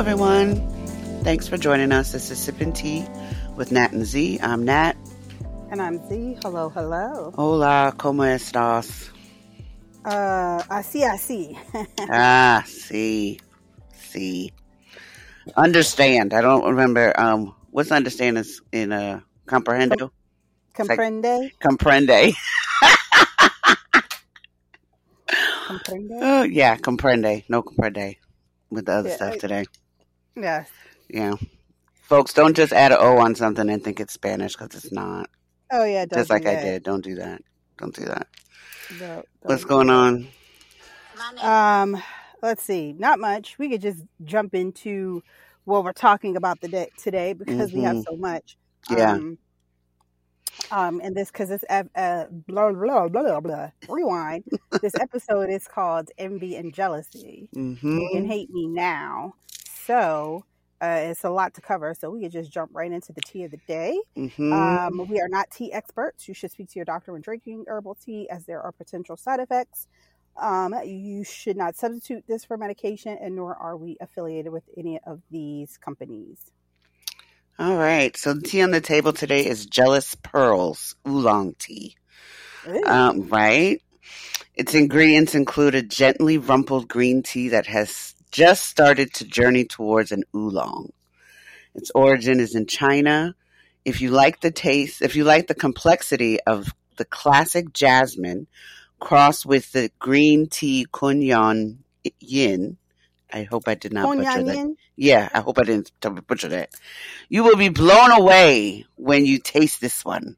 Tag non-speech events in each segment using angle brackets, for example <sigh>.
everyone. Thanks for joining us. This is Sipping Tea with Nat and Z. I'm Nat. And I'm Z. Hello, hello. Hola, ¿cómo estás? Uh, así, <laughs> así. ah, sí, sí. Understand. I don't remember. Um, what's understand is in uh, comprehendo? Comprende? Like, comprende. comprende? <laughs> Oh, yeah, comprende. No comprende with the other Yeah, stuff I- today. Yes. Yeah. Folks, don't just add an O on something and think it's Spanish because it's not. Oh, yeah. don't just like I did. Don't do that. Don't do that. No, What's going that. on? Um, let's see. Not much. We could just jump into what we're talking about the day, today because we have Mhm. so much. Yeah. Um, um, and this because it's uh, uh, blah blah blah blah blah. Rewind. this <laughs> episode is called "Envy and Jealousy." Mm-hmm. You can hate me now. So uh, it's a lot to cover. So we could just jump right into the tea of the day. Mm-hmm. Um, we are not tea experts. You should speak to your doctor when drinking herbal tea, as there are potential side effects. Um, you should not substitute this for medication, and nor are we affiliated with any of these companies. All right. So the tea on the table today is Jealous Pearls Oolong Tea. Um, right? Its ingredients include a gently rumpled green tea that has just started to journey towards an oolong. Its origin is in China. If you like the taste, if you like the complexity of the classic jasmine crossed with the green tea kunyan yin, I hope I did not butcher that. Konyanyin? Yeah, I hope I didn't butcher that. You will be blown away when you taste this one.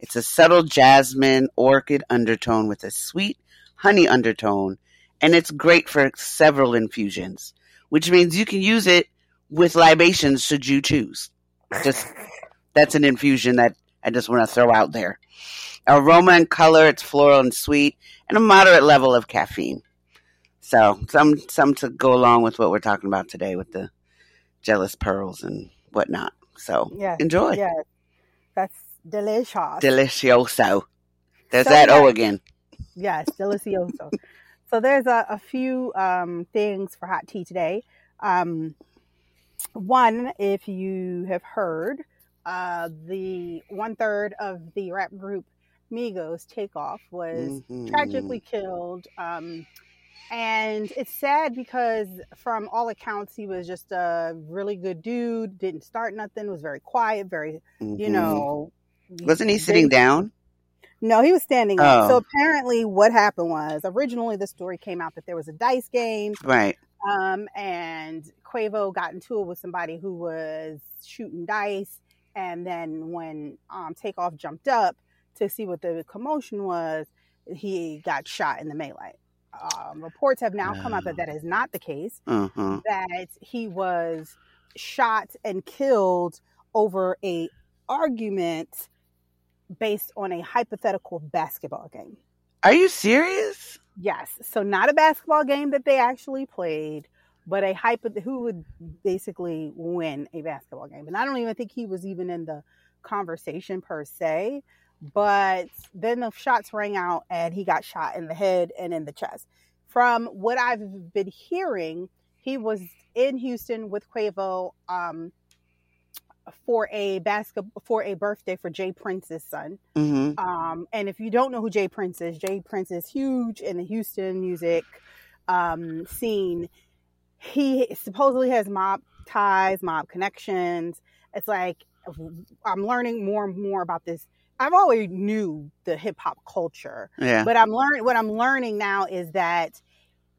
It's a subtle jasmine orchid undertone with a sweet honey undertone, and it's great for several infusions, which means you can use it with libations should you choose. Just that's an infusion that I just want to throw out there. Aroma and color, it's floral and sweet, and a moderate level of caffeine. So some some to go along with what we're talking about today with the jealous pearls and whatnot. So enjoy. Yeah. That's delicious. Delicioso. There's So, that O again. Yes, delicioso. So there's a, a few um, things for hot tea today. Um, one, if you have heard, uh, the one third of the rap group Migos Takeoff was Mhm. tragically killed. Um, and it's sad because, from all accounts, he was just a really good dude, didn't start nothing, was very quiet, very, you Mhm. know. Wasn't he sitting down? No, he was standing up. Oh. So apparently, what happened was originally the story came out that there was a dice game, Right. um, and Quavo got into it with somebody who was shooting dice, and then when um, Takeoff jumped up to see what the commotion was, he got shot in the melee. Um, reports have now come out that that is not the case Uh-huh. that he was shot and killed over a argument based on a hypothetical basketball game. Are you serious? Yes, so not a basketball game that they actually played, but a hypo who would basically win a basketball game. And I don't even think he was even in the conversation per se, but then the shots rang out and he got shot in the head and in the chest. From what I've been hearing, he was in Houston with Quavo um, for a basket for a birthday for J. Prince's son. Mm-hmm. Um, and if you don't know who J. Prince is, J. Prince is huge in the Houston music um, scene. He supposedly has mob ties, mob connections. It's like I'm learning more and more about this. I've always knew the hip hop culture, Yeah. but I'm learning. What I'm learning now is that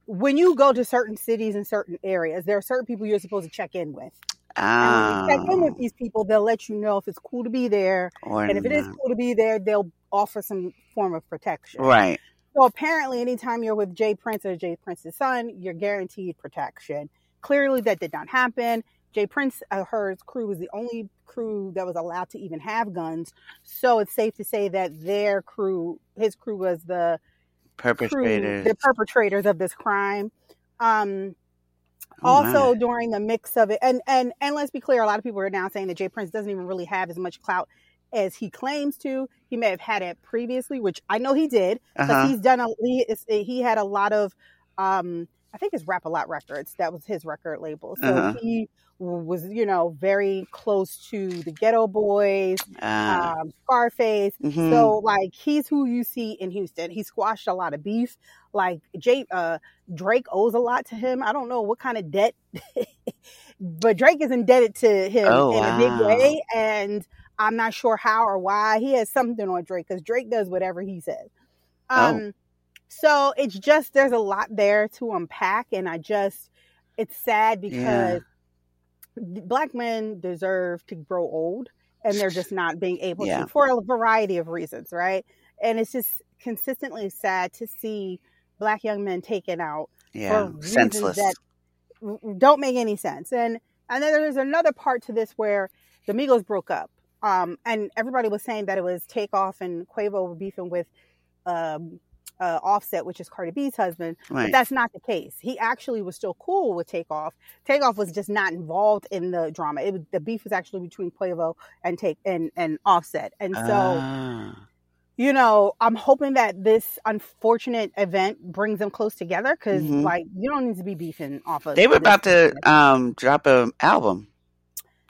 when you go to certain cities and certain areas, there are certain people you're supposed to check in with. You check in Ah. with these people, they'll let you know if it's cool to be there, Or and if it is cool to be there, they'll offer some form of protection. Right. So apparently, anytime you're with J. Prince or J. Prince's son, you're guaranteed protection. Clearly, that did not happen. J. Prince, uh, her crew was the only crew that was allowed to even have guns. So it's safe to say that their crew, his crew, was the crew, Perpetrators. the perpetrators of this crime. Um, also my. during the mix of it and and and let's be clear a lot of people are now saying that J. Prince doesn't even really have as much clout as he claims to he may have had it previously which i know he did Uh-huh. he's done a he, he had a lot of um I think it's Rap a Lot Records. That was his record label. So Uh-huh. he was, you know, very close to the Geto Boys, Uh, um, Scarface. mhm. So like he's who you see in Houston. He squashed a lot of beef. Like Jay, uh, Drake owes a lot to him. I don't know what kind of debt, <laughs> but Drake is indebted to him Oh, in a big way, and I'm not sure how or why. He has something on Drake because Drake does whatever he says. Oh. So it's just there's a lot there to unpack, and I just it's sad because black men deserve to grow old and they're just not being able Yeah. to for a variety of reasons, right? And it's just consistently sad to see black young men taken out yeah, for reasons senseless. that don't make any sense. And and then there's another part to this where the Migos broke up. Um, and everybody was saying that it was Takeoff and Quavo were beefing with um, uh, Offset, which is Cardi B's husband. But that's not the case. He actually was still cool with Takeoff. Takeoff was just not involved in the drama. It was, the beef was actually between Quavo and Take and and Offset. And so Ah. you know, I'm hoping that this unfortunate event brings them close together because Mhm. like you don't need to be beefing off of. they were about to um drop an album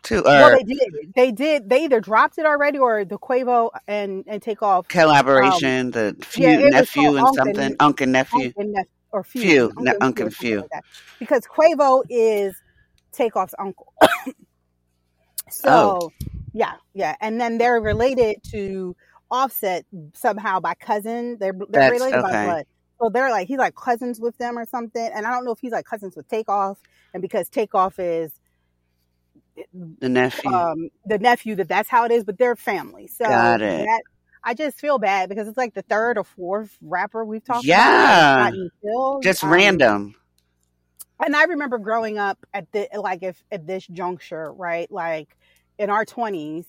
too, or Well, they did. They did. They either dropped it already or the Quavo and and Takeoff um, collaboration, the few yeah, nephew and Unc something, and- Uncle nephew. Unc and Nep- or Few, Few, Unc ne- and Unc Few and Few. like because Quavo is Takeoff's uncle. <coughs> so Oh. yeah, yeah, and then they're related to Offset somehow by cousin. They're they're That's- related by okay. blood. So they're like he's like cousins with them or something. And I don't know if he's like cousins with Takeoff, and because Takeoff is The nephew. um the nephew that that's how it is, but they're family. So that I just feel bad because it's like the third or fourth rapper we've talked Yeah. about. killed. Just Um, random. and I remember growing up at the like if at this juncture, right? Like in our twenties,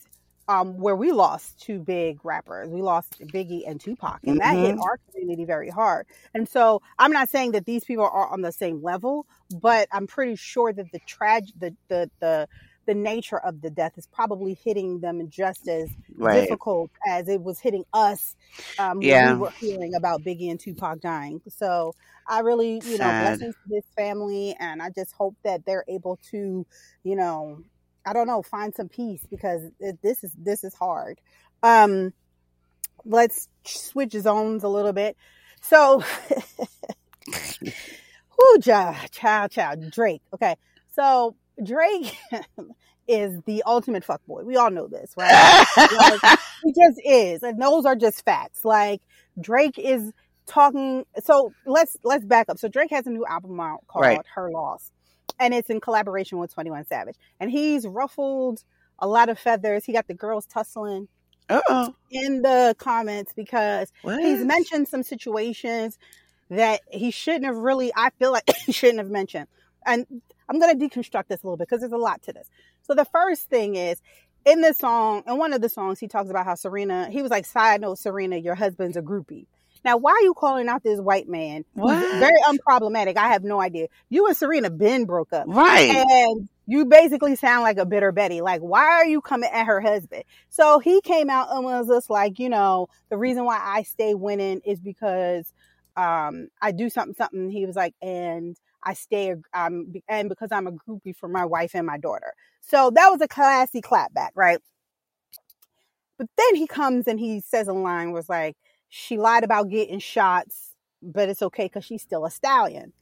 um, where we lost two big rappers. We lost Biggie and Tupac, and that hit Mhm. our community very hard. And so I'm not saying that these people are on the same level, but I'm pretty sure that the trag the the the the nature of the death is probably hitting them just as Right. difficult as it was hitting us um, Yeah. when we were hearing about Biggie and Tupac dying. So I really, you know, Sad. blessings to this family, and I just hope that they're able to, you know, I don't know, find some peace because it, this is this is hard. Um, let's switch zones a little bit. So, <laughs> <laughs> whoo, child, child, child, Drake. Okay, so Drake <laughs> is the ultimate fuckboy. We all know this, right? <laughs> Like, he just is, and those are just facts. Like Drake is talking. So let's let's back up. So Drake has a new album out called Right. Her Loss, and it's in collaboration with Twenty One Savage, and he's ruffled a lot of feathers. He got the girls tussling Uh-oh. in the comments because What? he's mentioned some situations that he shouldn't have really i feel like <laughs> he shouldn't have mentioned and i'm going to deconstruct this a little bit because there's a lot to this so the first thing is in this song in one of the songs he talks about how serena he was like side note serena your husband's a groupie now why are you calling out this white man What? very unproblematic i have no idea you and serena Ben broke up Right. and you basically sound like a bitter Betty. Like, why are you coming at her husband? So he came out and was just like, you know, the reason why I stay winning is because um I do something something. He was like, and I stay um and because I'm a groupie for my wife and my daughter. So that was a classy clapback, right? But then he comes and he says a line was like, she lied about getting shots, but it's okay because she's still a stallion.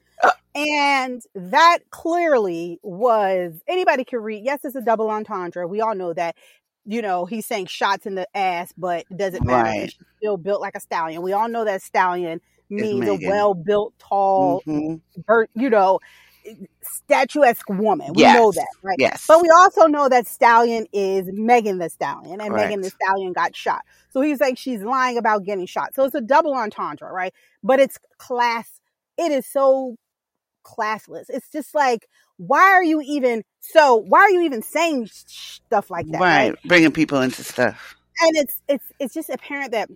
And that clearly was anybody can read. Yes, it's a double entendre. We all know that. You know, he's saying shots in the ass, but it doesn't matter. Right. She's still built like a stallion. We all know that stallion means a Megan. well built, tall, Mhm. you know, statuesque woman. We Yes. know that, right? Yes. But we also know that Stallion is Megan Thee Stallion, and Correct. Megan Thee Stallion got shot. So he's like, she's lying about getting shot. So it's a double entendre, right? But it's class. It is so classless. It's just like, why are you even? So why are you even saying stuff like that? right. Bringing people into stuff. and it's it's it's just apparent that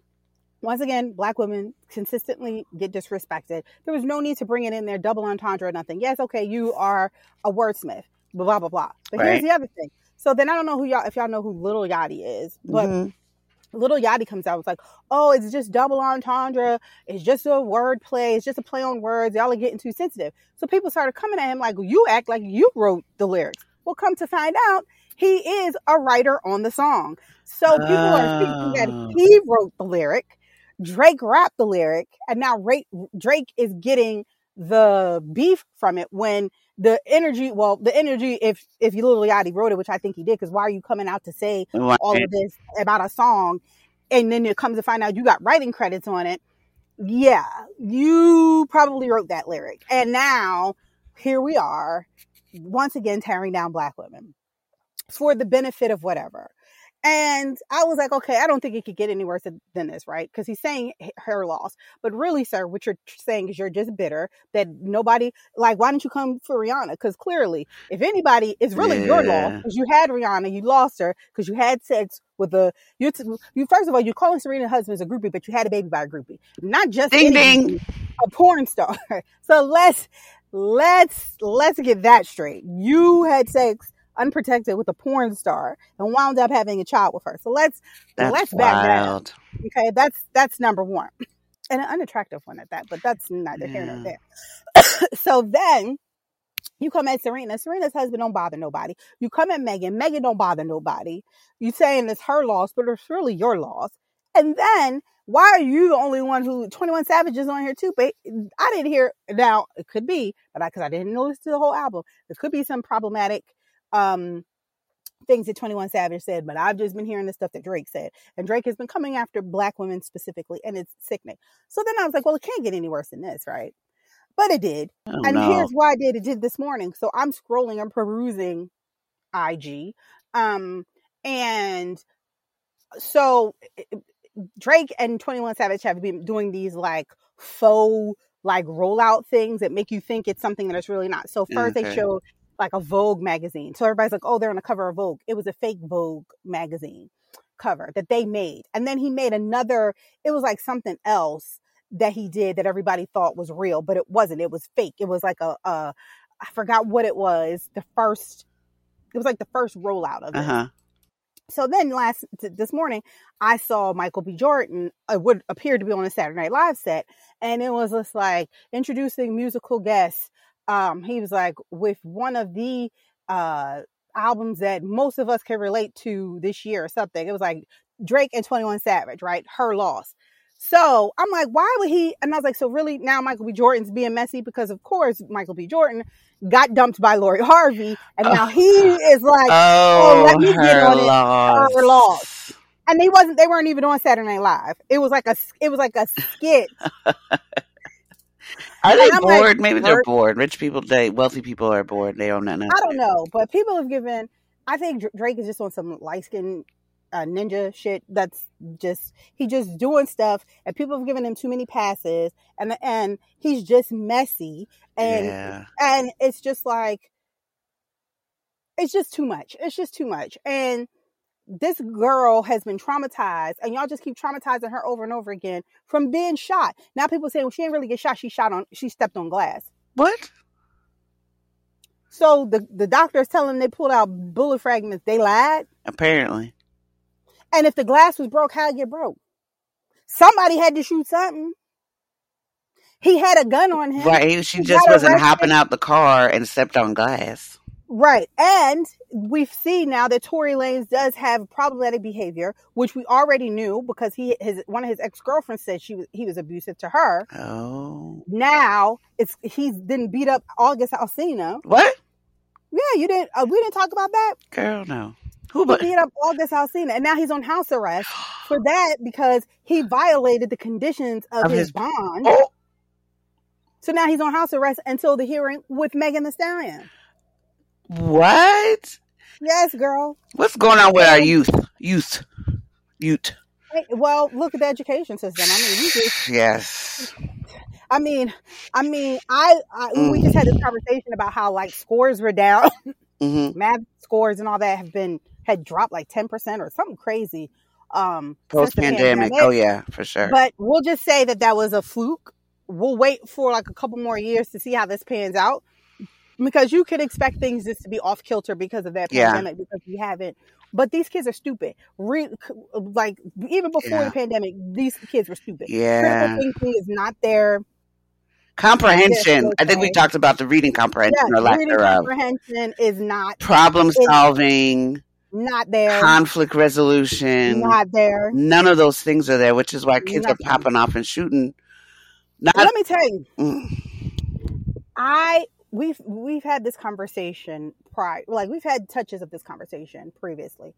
once again black women consistently get disrespected there was no need to bring it in there double entendre or nothing yes okay you are a wordsmith blah blah blah but Right. here's the other thing so then i don't know who y'all if y'all know who Lil Yachty is but Mhm. Lil Yachty comes out. It's like, oh, it's just double entendre. It's just a word play. It's just a play on words. Y'all are getting too sensitive. So people started coming at him like, you act like you wrote the lyrics. Well, come to find out, he is a writer on the song. So people are thinking that Oh. he wrote the lyric. Drake rapped the lyric, and now Ra- Drake is getting the beef from it when the energy. Well, the energy. If if you Lil Yachty wrote it, which I think he did, because why are you coming out to say all of this about a song, and then it comes to find out you got writing credits on it? Yeah, you probably wrote that lyric, and now here we are, once again tearing down black women for the benefit of whatever. And I was like, okay, I don't think it could get any worse than this, right? Because he's saying h- her loss. But really, sir, what you're saying is you're just bitter that nobody, like, why didn't you come for Rihanna? Because clearly, if anybody, it's really your loss because you had Rihanna, you lost her because you had sex with a, you, you first of all, you're calling Serena husband a groupie, but you had a baby by a groupie. Not just Ding, ding. groupie, a porn star. <laughs> so let's, let's, let's get that straight. You had sex unprotected with a porn star and wound up having a child with her. So let's That's let's back down. Okay, that's that's number one, <coughs> and an unattractive one at that. But that's neither here nor there. <coughs> so then you come at Serena. Serena's husband don't bother nobody. You come at Megan. Megan don't bother nobody. You saying it's her loss, but it's really your loss. And then why are you the only one who Twenty One Savage is on here too? But I didn't hear. Now it could be, but because I, didn't listen to the whole album, there could be some problematic um things that 21 Savage said, but I've just been hearing the stuff that Drake said. And Drake has been coming after black women specifically, and it's sickening. So then I was like, well, it can't get any worse than this, right? But it did. Oh, and no. here's why I did it did this morning. So I'm scrolling, I'm perusing IG. Um, and so Drake and 21 Savage have been doing these like faux like rollout things that make you think it's something that it's really not. So first they Okay. showed like a Vogue magazine. So everybody's like, oh, they're on the cover of Vogue. It was a fake Vogue magazine cover that they made. And then he made another, it was like something else that he did that everybody thought was real, but it wasn't. It was fake. It was like a, a I forgot what it was. The first, it was like the first rollout of it. Uh huh. So then last t- this morning, I saw Michael B. Jordan, uh, would appear to be on a Saturday Night Live set, and it was just like introducing musical guests. Um, he was like with one of the uh albums that most of us can relate to this year or something. It was like Drake and Twenty One Savage, right? Her loss. So I'm like, why would he? And I was like, so really now Michael B. Jordan's being messy because of course Michael B. Jordan got dumped by Lori Harvey, and now <laughs> he is like. Oh, let me get her on it. loss. Her loss. and they wasn't they weren't even on Saturday Night Live. It was like a it was like a skit. <laughs> Are they I'm like, bored? Maybe they're bored. Rich people, they wealthy people are bored. They own nothing. I don't know, but people have given. I think Drake is just on some light skin uh, ninja shit. That's just he just doing stuff, and people have given him too many passes, and and he's just messy, and yeah. and it's just like it's just too much. It's just too much, and this girl has been traumatized, and y'all just keep traumatizing her over and over again from being shot. Now people say, well, she didn't really get shot. She shot on. She stepped on glass. What? So the the doctors telling them they pulled out bullet fragments. They lied. Apparently. And if the glass was broke, how'd it get broke? Somebody had to shoot something. He had a gun on him. Right. he- She just wasn't arrested. hopping out the car and stepped on glass. Right. And we've seen now that Tory Lanez does have problematic behavior, which we already knew because he his one of his ex-girlfriends said she was he was abusive to her. Oh. Now it's he's then beat up August Alsina. What? Yeah, you didn't uh, we didn't talk about that? Girl, no. Who He but beat up August Alsina and now he's on house arrest <gasps> for that because he violated the conditions of, Of his, his- bond. Oh, So now he's on house arrest until the hearing with Megan Thee Stallion. What? Yes, girl. What's going on with our youth? Youth. Youth. Well, look at the education system. I mean, you just <sighs> Yes. I mean, I mean, I, I we just had this conversation about how like scores were down, <laughs> hmm math scores and all that have been had dropped like ten percent or something crazy. Um, Post pandemic, Oh yeah, for sure. But we'll just say that that was a fluke. We'll wait for like a couple more years to see how this pans out. Because you could expect things just to be off kilter because of that Yeah. pandemic because we haven't But these kids are stupid. Re- like even before Yeah. the pandemic, these kids were stupid. Yeah. Critical thinking is not there. Comprehension. Yes, I think we talked about the reading comprehension Yes, or lack reading thereof. comprehension is not Problem solving, not there. conflict resolution. not there. None of those things are there, which is why kids Nothing. are popping off and shooting. Not Let me tell you, Mm, I we've we've had this conversation prior like we've had touches of this conversation previously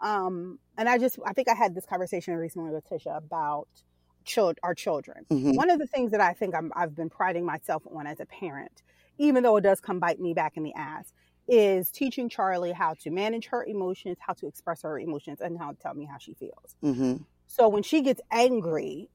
um and i just i think i had this conversation recently with tisha about child, our children mhm. one of the things that i think I'm, i've been priding myself on as a parent even though it does come bite me back in the ass is teaching charlie how to manage her emotions how to express her emotions and how to tell me how she feels Mhm. so when she gets angry,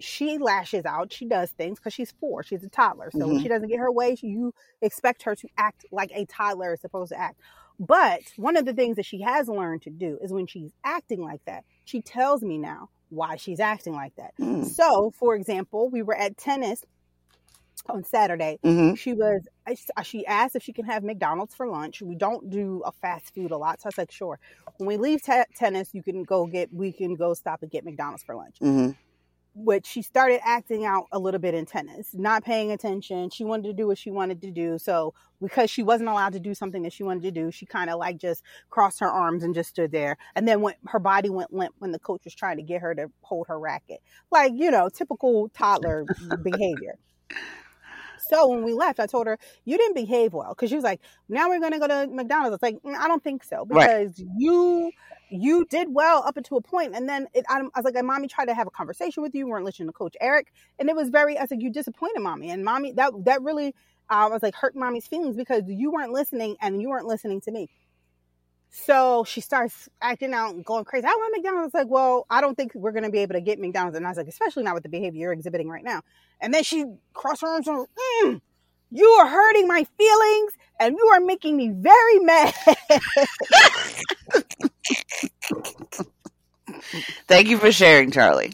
she lashes out. She does things because she's four. She's a toddler. So when Mhm. she doesn't get her way, you expect her to act like a toddler is supposed to act. But one of the things that she has learned to do is when she's acting like that, she tells me now why she's acting like that. Mm. So, for example, we were at tennis on Saturday. Mhm. She was, she asked if she can have McDonald's for lunch. We don't do a fast food a lot. So I was like, sure. When we leave te- tennis, you can go get, we can go stop and get McDonald's for lunch Mhm. Which she started acting out a little bit in tennis, not paying attention. She wanted to do what she wanted to do. So because she wasn't allowed to do something that she wanted to do, she kind of like just crossed her arms and just stood there. And then when her body went limp when the coach was trying to get her to hold her racket. Like, you know, typical toddler <laughs> behavior. So when we left, I told her, you didn't behave well. Cause she was like, now we're going to go to McDonald's. It's like, "Mm, I don't think so. Right. Because you, you did well up until a point, And then it, I, I was like, mommy tried to have a conversation with you. You weren't listening to coach Eric. And it was very, I was like, you disappointed mommy. And mommy, that, that really, uh, I was like, hurt mommy's feelings because you weren't listening and you weren't listening to me. So she starts acting out and going crazy. I want McDonald's. Like, well, I don't think we're going to be able to get McDonald's. And I was like, especially not with the behavior you're exhibiting right now. And then she crossed her arms and, mm, you are hurting my feelings and you are making me very mad. Thank you for sharing, Charlie.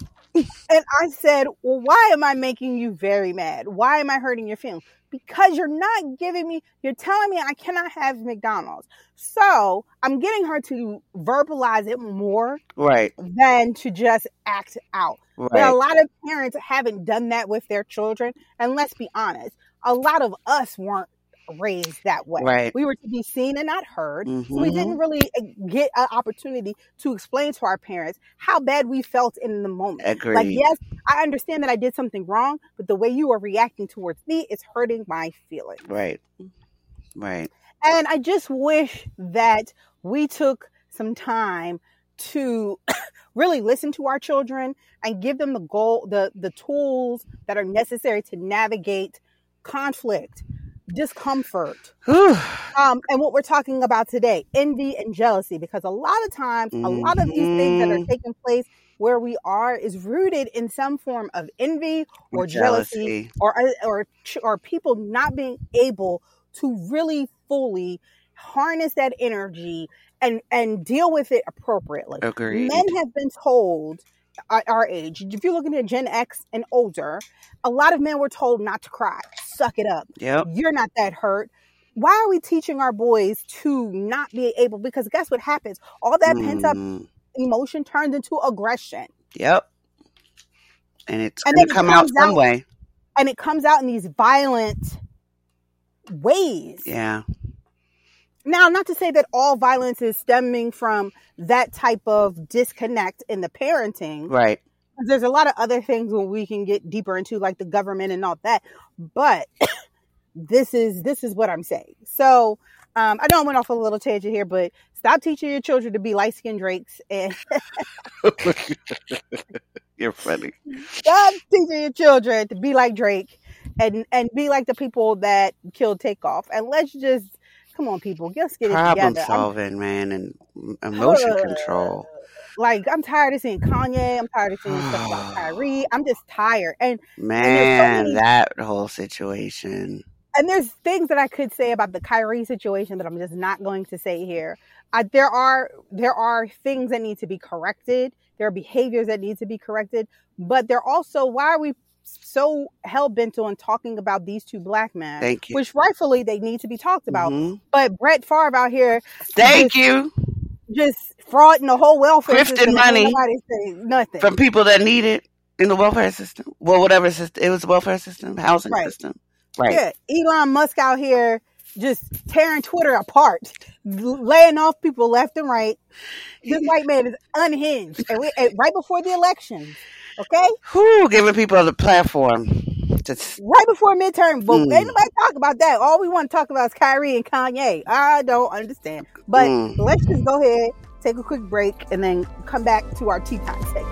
And I said, Well, why am I making you very mad? Why am I hurting your feelings? Because you're not giving me, you're telling me I cannot have McDonald's. So I'm getting her to verbalize it more Right. than to just act out. But a lot of parents haven't done that with their children. And let's be honest, a lot of us weren't raised that way. Right. We were to be seen and not heard. So we Mhm. didn't really uh, get an opportunity to explain to our parents how bad we felt in the moment. Agreed. Like, yes, I understand that I did something wrong, but the way you are reacting towards me is hurting my feelings. Right. Right. And I just wish that we took some time to <coughs> really listen to our children and give them the goal, the, the tools that are necessary to navigate conflict, discomfort, <sighs> um, and what we're talking about today, envy and jealousy, because a lot of times, a lot of these things that are Mhm. taking place where we are is rooted in some form of envy or jealousy, or or or people not being able to really fully harness that energy and and deal with it appropriately. Agreed. Men have been told at our age, if you're looking at Gen X and older, a lot of men were told not to cry, suck it up Yep. you're not that hurt. Why are we teaching our boys to not be able? Because guess what happens? All that pent up Mm, emotion turns into aggression, Yep. And it's And going to come out some out- way. and it comes out in these violent ways. Yeah. Now, not to say that all violence is stemming from that type of disconnect in the parenting. Right. There's a lot of other things where we can get deeper into, like the government and all that. But <coughs> this is this is what I'm saying. So um, I know I went off a little tangent here, but stop teaching your children to be light skinned drakes and <laughs> You're funny. stop teaching your children to be like Drake and and be like the people that killed Takeoff. And let's just come on, people, let's get it Problem together. I'm- solving, man, and emotion Ugh. control. Like I'm tired of seeing Kanye. I'm tired of seeing stuff about <sighs> Kyrie. I'm just tired. And Man, many- that whole situation. and there's things that I could say about the Kyrie situation that I'm just not going to say here. I, there are there are things that need to be corrected. There are behaviors that need to be corrected, but there also why are we so hell bent on talking about these two black men, Thank you. which rightfully they need to be talked about. Mhm. But Brett Favre out here, Thank you. just fraud in the whole welfare Grifting system. money. Nothing. from people that need it in the welfare system. Well, whatever system it was, the welfare system, housing Right. system, right? Yeah, Elon Musk out here just tearing Twitter apart, laying off people left and right. This <laughs> white man is unhinged, and we and right before the election, Okay, Who giving people the platform. To, right before midterm vote. Mm. Ain't nobody talk about that. All we want to talk about is Kyrie and Kanye. I don't understand. But Mm. let's just go ahead, take a quick break, and then come back to our tea time segment.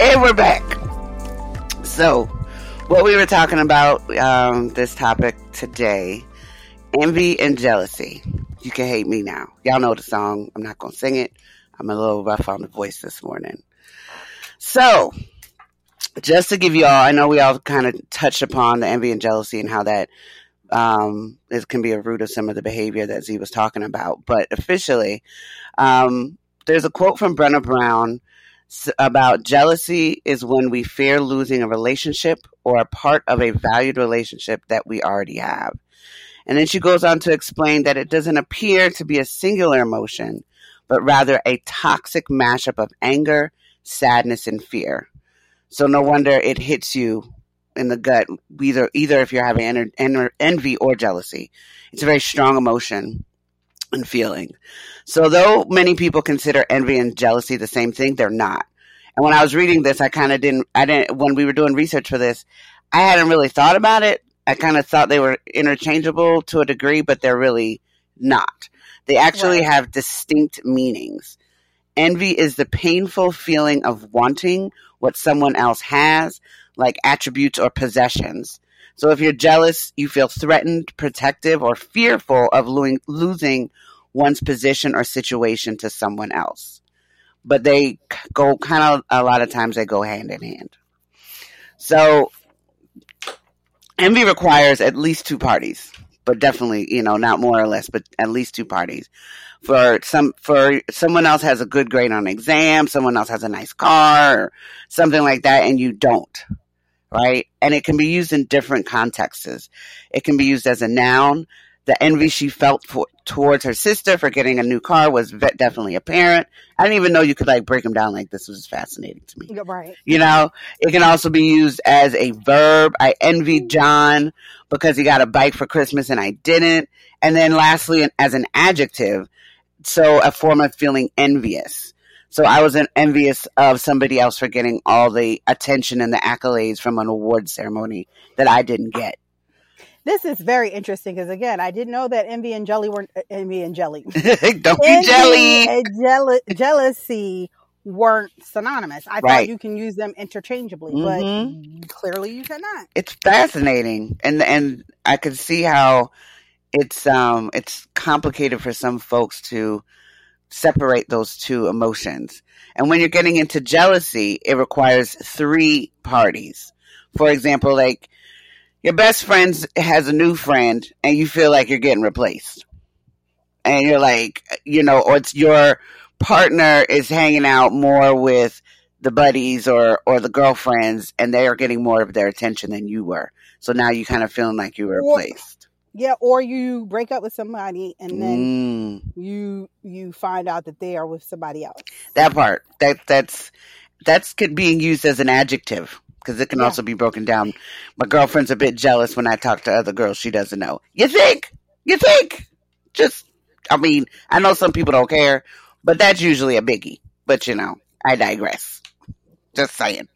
<laughs> and we're back. So, what we were talking about um, this topic today: envy and jealousy. You can hate me now. Y'all know the song. I'm not gonna sing it. I'm a little rough on the voice this morning. So, just to give you all, I know we all kind of touched upon the envy and jealousy and how that um, it can be a root of some of the behavior that Z was talking about. But officially, um, there's a quote from Brené Brown about jealousy is when we fear losing a relationship or a part of a valued relationship that we already have. And then she goes on to explain that it doesn't appear to be a singular emotion, but rather a toxic mashup of anger, sadness, and fear. So no wonder it hits you in the gut, either either if you're having en- en- envy or jealousy. It's a very strong emotion and feeling. So though many people consider envy and jealousy the same thing, they're not. And when I was reading this, I kind of didn't. I didn't. When we were doing research for this, I hadn't really thought about it. I kind of thought they were interchangeable to a degree, but they're really not. They actually Right. have distinct meanings. Envy is the painful feeling of wanting what someone else has, like attributes or possessions. So if you're jealous, you feel threatened, protective, or fearful of lo- losing one's position or situation to someone else. But they go kind of, a lot of times they go hand in hand. So envy requires at least two parties, but definitely, you know, not more or less, but at least two parties. For some, for someone else has a good grade on an exam, someone else has a nice car, or something like that, and you don't, right? And it can be used in different contexts. It can be used as a noun. The envy she felt for, towards her sister for getting a new car was ve- definitely apparent. I didn't even know you could like break them down like this. Was fascinating to me. Right. You know, it can also be used as a verb. I envied John because he got a bike for Christmas and I didn't. And then lastly, as an adjective, so a form of feeling envious. So I was envious of somebody else for getting all the attention and the accolades from an award ceremony that I didn't get. This is very interesting because again, I didn't know that envy and jelly weren't uh, envy and jelly. <laughs> Don't be jelly. jeal- jealousy weren't synonymous. I Right. thought you can use them interchangeably, Mhm. but clearly you cannot. it's fascinating and and I can see how it's um it's complicated for some folks to separate those two emotions. And when you're getting into jealousy, it requires three parties. For example, like your best friend has a new friend and you feel like you're getting replaced. And you're like, you know, or it's your partner is hanging out more with the buddies or or the girlfriends and they are getting more of their attention than you were. So now you kind of feeling like you were replaced. Yeah, or you break up with somebody and then Mm, you you find out that they are with somebody else. that part. That that's that's could being used as an adjective because it can Yeah. also be broken down. My girlfriend's a bit jealous when I talk to other girls she doesn't know. You think? You think? Just I mean, I know some people don't care, but that's usually a biggie. But you know, I digress. Just saying.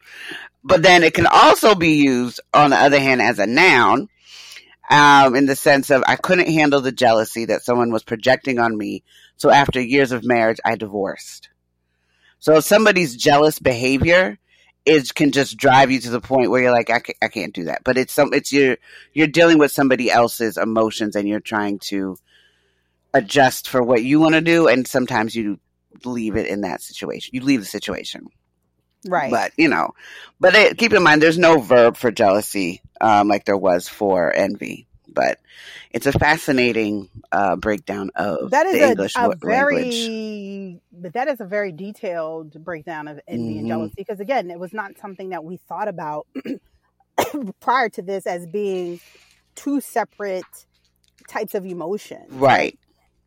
But then it can also be used, on the other hand, as a noun, um, in the sense of I couldn't handle the jealousy that someone was projecting on me. So after years of marriage, I divorced. So if somebody's jealous behavior is can just drive you to the point where you're like, I can't, I can't do that. But it's some, it's your, you're dealing with somebody else's emotions and you're trying to adjust for what you want to do. And sometimes you leave it in that situation. You leave the situation. Right. But you know, but keep in mind, there's no verb for jealousy um, like there was for envy. But it's a fascinating uh, breakdown of that is the a, English a very language. but that is a very detailed breakdown of envy Mhm. and jealousy because again it was not something that we thought about <coughs> prior to this as being two separate types of emotion. Right.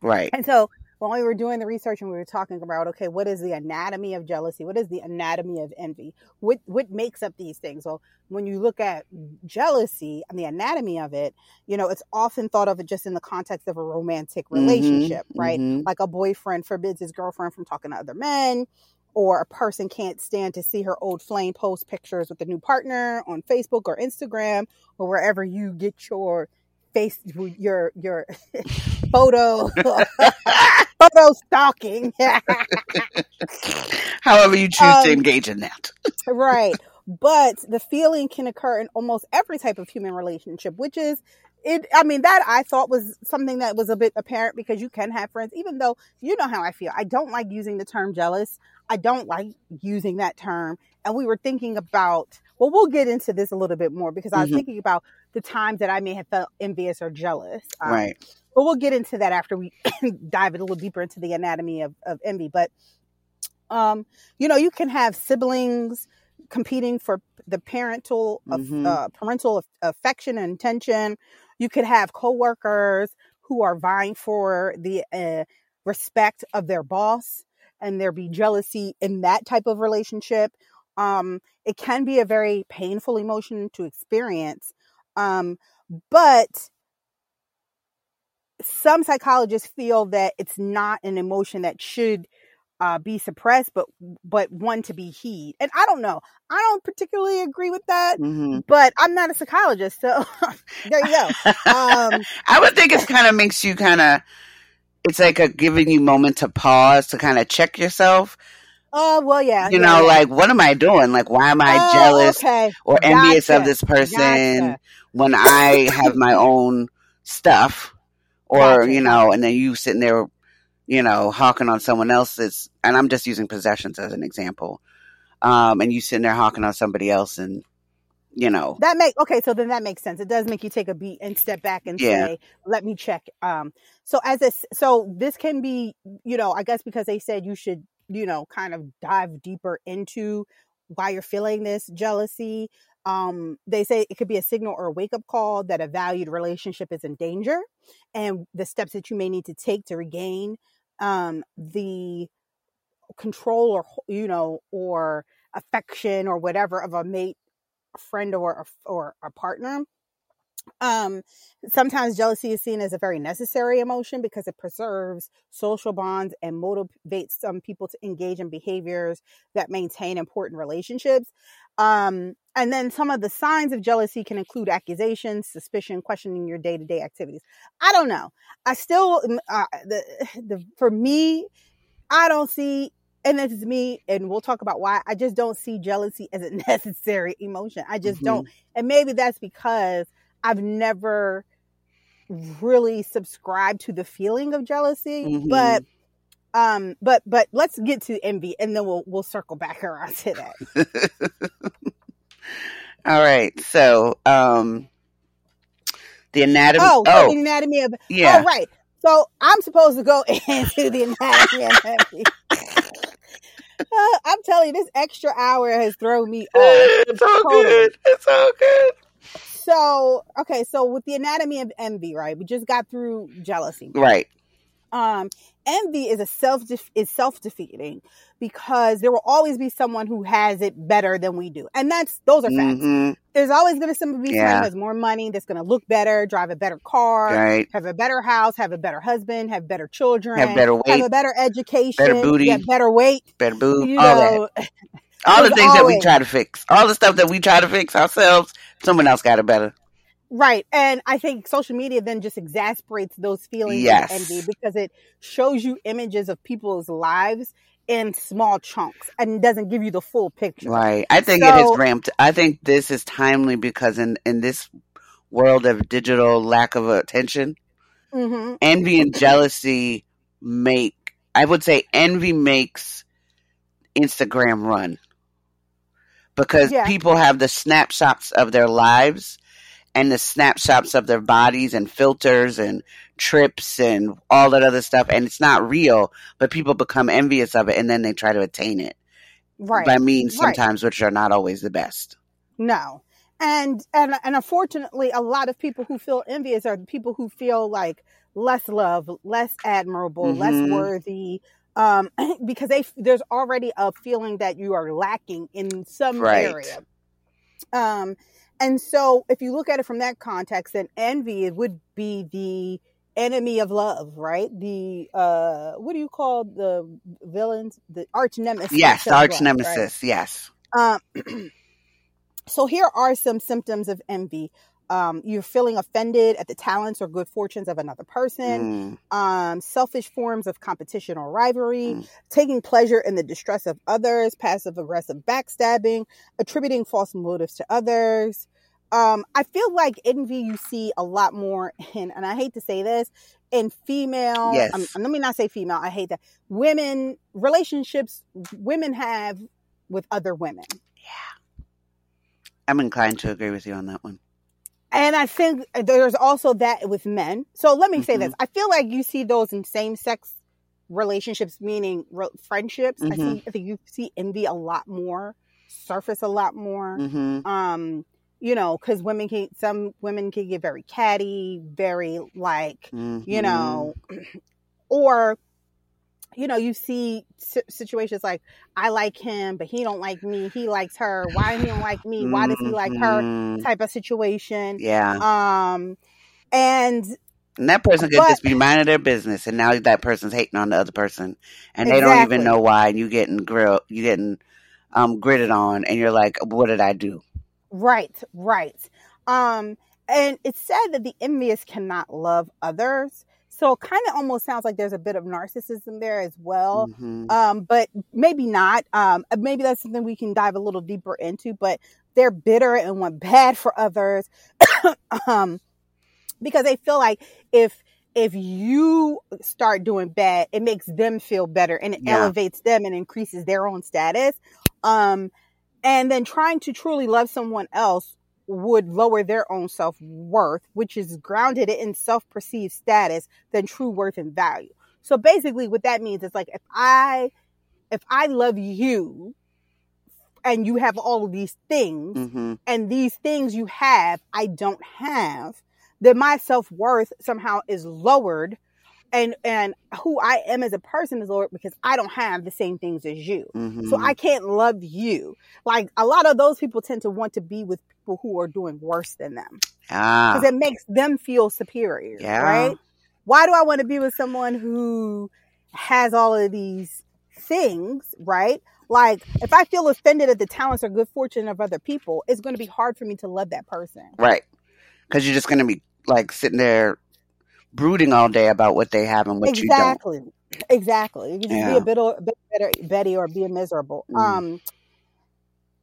Right. And so when we were doing the research and we were talking about, okay, what is the anatomy of jealousy? What is the anatomy of envy? What what makes up these things? Well, when you look at jealousy and the anatomy of it, you know, it's often thought of it just in the context of a romantic Mm-hmm, relationship, right? mhm. Like a boyfriend forbids his girlfriend from talking to other men, or a person can't stand to see her old flame post pictures with a new partner on Facebook or Instagram or wherever you get your face your your <laughs> photo <laughs> photo stalking. <laughs> However you choose to Um, engage in that. <laughs> right. But the feeling can occur in almost every type of human relationship, which is it I mean that I thought was something that was a bit apparent because you can have friends even though you know how I feel. I don't like using the term jealous. I don't like using that term. And we were thinking about well we'll get into this a little bit more because I was Mhm. thinking about the times that I may have felt envious or jealous. Um, right. But we'll get into that after we <coughs> dive a little deeper into the anatomy of, of envy. But um, you know, you can have siblings competing for the parental of Mhm. uh, parental affection and attention. You could have coworkers who are vying for the uh, respect of their boss, and there be jealousy in that type of relationship. Um, it can be a very painful emotion to experience, um, but some psychologists feel that it's not an emotion that should uh, be suppressed, but but one to be heed. And I don't know. I don't particularly agree with that, hmm but I'm not a psychologist, so <laughs> there you go. Um, <laughs> I would think it kind of makes you kind of. It's like a giving you moment to pause to kind of check yourself. oh well, yeah. You yeah, know, yeah. like what am I doing? Like why am I Oh, jealous Okay. or envious of this person Gotcha. when I have my own stuff? Or Gotcha. you know, and then you sitting there, you know, hawking on someone else's. And I'm just using possessions as an example. Um, and you sitting there hawking on somebody else, and you know, That make okay, so then that makes sense. It does make you take a beat and step back and Yeah. say, "Let me check." Um, so as a so this can be, you know, I guess because they said you should, you know, kind of dive deeper into why you're feeling this jealousy. Um, they say it could be a signal or a wake up call that a valued relationship is in danger, and the steps that you may need to take to regain um, the control or you know or affection or whatever of a mate a friend or a, or a partner. Um, sometimes jealousy is seen as a very necessary emotion because it preserves social bonds and motivates some people to engage in behaviors that maintain important relationships. Um, and then some of the signs of jealousy can include accusations, suspicion, questioning your day to day activities. I don't know. I still, mm, uh, the, <sighs> the, for me, I don't see and this is me, and we'll talk about why I just don't see jealousy as a <laughs> necessary emotion. I just Mhm. don't. And maybe that's because I've never really subscribed to the feeling of jealousy. Mhm. But um but but let's get to envy and then we'll we'll circle back <laughs> around to that. <laughs> All right. So, um, the anatomy. Oh, oh, the anatomy of yeah. Oh right. So I'm supposed to go <laughs> into the anatomy of envy. Uh, I'm telling you, this extra hour has thrown me off. It's all good. It's all good. So, okay, so with the anatomy of envy, right? We just got through jealousy. Right. Um, envy is a self def- is self defeating because there will always be someone who has it better than we do, and that's those are facts. hmm There's always going to be somebody Yeah. who has more money, that's going to look better, drive a better car, Right. have a better house, have a better husband, have better children, Have better weight, have a better education, better booty. get better weight. better boob, You all that. <laughs> All the things that we try to fix. All the stuff that we try to fix ourselves, someone else got it better. Right. And I think social media then just exasperates those feelings Yes. of envy because it shows you images of people's lives in small chunks and doesn't give you the full picture. Right. I think it has ramped. I think this is timely because in, in this world of digital lack of attention, hmm envy and jealousy make, I would say envy makes Instagram run because Yeah. people have the snapshots of their lives and the snapshots of their bodies and filters and trips and all that other stuff and it's not real but people become envious of it and then they try to attain it Right. by means Right. sometimes which are not always the best No. and and and unfortunately a lot of people who feel envious are people who feel like less love less admirable mm-hmm. less worthy um <clears throat> because they there's already a feeling that you are lacking in some right. area um and so if you look at it from that context then envy would be the enemy of love right the uh what do you call the villains the arch nemesis yes arch love, nemesis right? yes um <clears throat> So here are some symptoms of envy. Um, you're feeling offended at the talents or good fortunes of another person, mm. um, selfish forms of competition or rivalry, mm. taking pleasure in the distress of others, passive aggressive backstabbing, attributing false motives to others. Um, I feel like envy you see a lot more in, and I hate to say this, in female, yes. Um, let me not say female, I hate that. Women, relationships women have with other women. Yeah. I'm inclined to agree with you on that one. And I think there's also that with men. So let me mm-hmm. say this. I feel like you see those in same sex relationships, meaning re- friendships. Mm-hmm. I see, I think you see envy a lot more, surface a lot more. Mm-hmm. Um, you know, because women can, some women can get very catty, very like, you know, mm-hmm. <clears throat> or you know, you see situations like I like him, but he don't like me. He likes her. Why he don't like me? Why does he like her? Mm-hmm. Type of situation. Yeah. Um, and and that person could but, just be minding their business, and now that person's hating on the other person, and they don't even know why. And you getting grilled, you getting um, gritted on, and you're like, "What did I do?" Right, right. Um, and it's said that the envious cannot love others. So it kind of almost sounds like there's a bit of narcissism there as well. Mm-hmm. Um, but maybe not. Um, uh, maybe that's something we can dive a little deeper into, but they're bitter and want bad for others. <coughs> um, because they feel like if, if you start doing bad, it makes them feel better and it yeah. elevates them and increases their own status. Um, and then trying to truly love someone else would lower their own self worth, which is grounded in self perceived status than true worth and value. So basically, what that means is like if I if I love you and you have all of these things mm-hmm. and these things you have I don't have, then my self worth somehow is lowered and and who I am as a person is lowered because I don't have the same things as you. Mm-hmm. So I can't love you. Like a lot of those people tend to want to be with people who are doing worse than them. Ah. Because it makes them feel superior. Yeah. Right? Why do I want to be with someone who has all of these things, right? Like, if I feel offended at the talents or good fortune of other people, it's going to be hard for me to love that person. Right. Because you're just going to be like sitting there brooding all day about what they have and what exactly. you don't. Exactly. Exactly. You just yeah. be a bit, a bit better, Betty, or be a miserable. Mm. Um,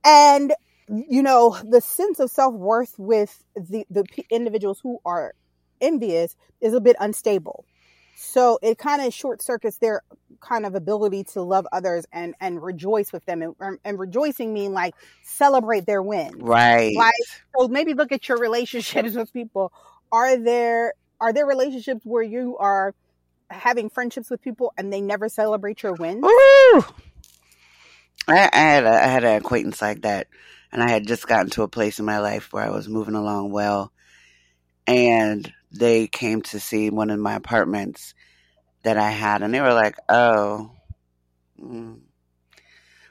and you know, the sense of self worth with the, the individuals who are envious is a bit unstable. So it kind of short circuits their kind of ability to love others and, and rejoice with them. And, and rejoicing mean like celebrate their win, Right. Like, so maybe look at your relationships with people. Are there, are there relationships where you are having friendships with people and they never celebrate your wins? Ooh. I, I had a, I had an acquaintance like that and I had just gotten to a place in my life where I was moving along well. And they came to see one of my apartments that I had, and they were like, "Oh, mm,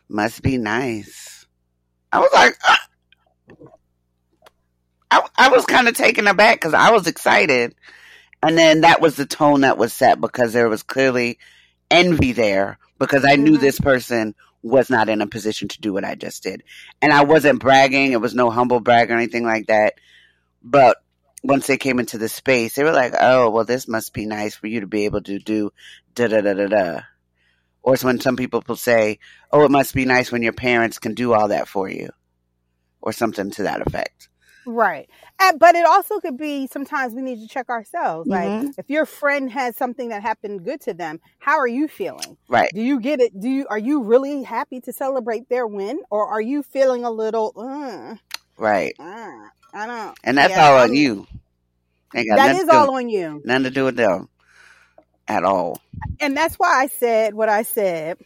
must be nice." I was like, uh. I, I was kind of taken aback because I was excited, and then that was the tone that was set because there was clearly envy there because I knew mm-hmm. this person was not in a position to do what I just did. And I wasn't bragging. It was no humble brag or anything like that. But once they came into the space, they were like, oh, well, this must be nice for you to be able to do da da da da da. Or it's when some people will say, oh, it must be nice when your parents can do all that for you. Or something to that effect. Right. And, but it also could be sometimes we need to check ourselves. Like mm-hmm. if your friend has something that happened good to them, how are you feeling? Right. Do you get it? Do you, are you really happy to celebrate their win or are you feeling a little, uh, right. Uh, I don't. And that's yeah, all on you. That is all on you. Nothing to do with them at all. And that's why I said what I said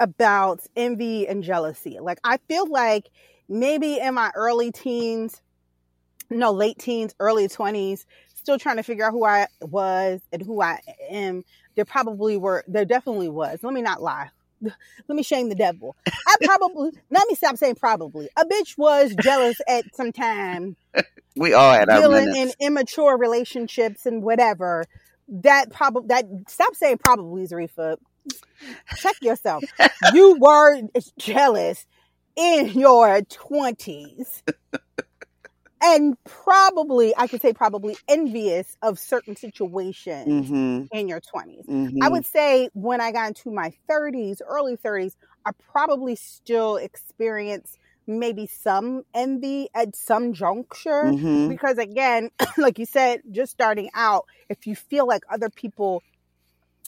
about envy and jealousy. Like I feel like maybe in my early teens, no late teens, early 20s, still trying to figure out who I was and who I am. There probably were, there definitely was. Let me not lie. <laughs> Let me shame the devil. I probably, <laughs> let me stop saying probably. A bitch was jealous at some time. <laughs> We all had our dealing in immature relationships and whatever. That probably, that, stop saying probably, Zarifa. Check yourself. you were jealous in your 20s and probably i could say probably envious of certain situations hmm in your 20s hmm i would say when i got into my 30s early 30s i probably still experience maybe some envy at some juncture hmm because again <clears throat> like you said just starting out if you feel like other people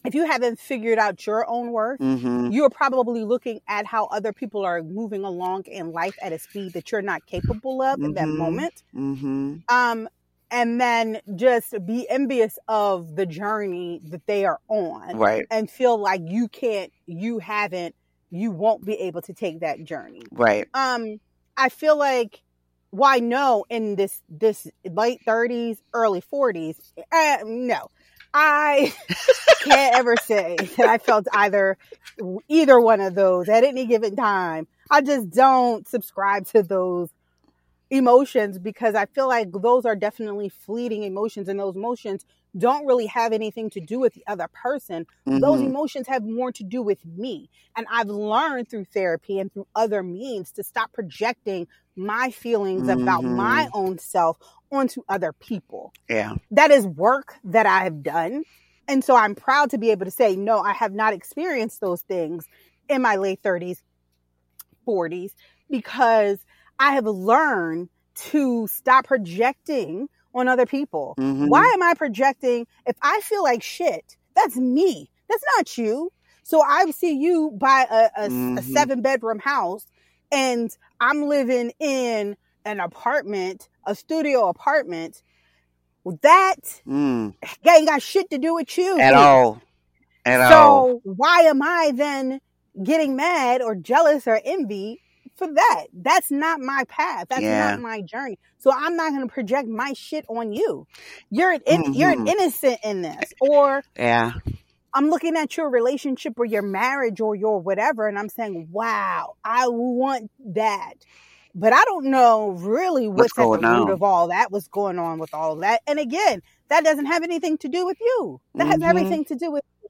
if you haven't figured out your own worth hmm you're probably looking at how other people are moving along in life at a speed that you're not capable of in that Mhm. moment hmm um and then just be envious of the journey that they are on Right. and feel like you can't you haven't you won't be able to take that journey Right. um i feel like why no in this this late 30s early 40s uh, no i <laughs> can't ever say that i felt either either one of those at any given time i just don't subscribe to those emotions because i feel like those are definitely fleeting emotions and those emotions don't really have anything to do with the other person those Mhm. emotions have more to do with me. And I've learned through therapy and through other means to stop projecting my feelings about Mhm. my own self onto other people. Yeah. That is work that I have done. And so I'm proud to be able to say, no, I have not experienced those things in my late 30s, 40s, because I have learned to stop projecting on other people. Mhm. Why am I projecting? If I feel like shit, that's me. That's not you. So I see you buy a, a, Mhm. seven bedroom house and I'm living in an apartment, a studio apartment. That Mm. ain't got shit to do with you. At all. At all. So why am I then getting mad or jealous or envy for that? That's not my path. That's Yeah. not my journey. So I'm not going to project my shit on you. You're an in, you're an Mhm. innocent in this, or Yeah. I'm looking at your relationship or your marriage or your whatever, and I'm saying, "Wow, I want that." But I don't know really What's what's, at the root on? of all that, what's going on with all that. And again, that doesn't have anything to do with you. That has Mhm. everything to do with me.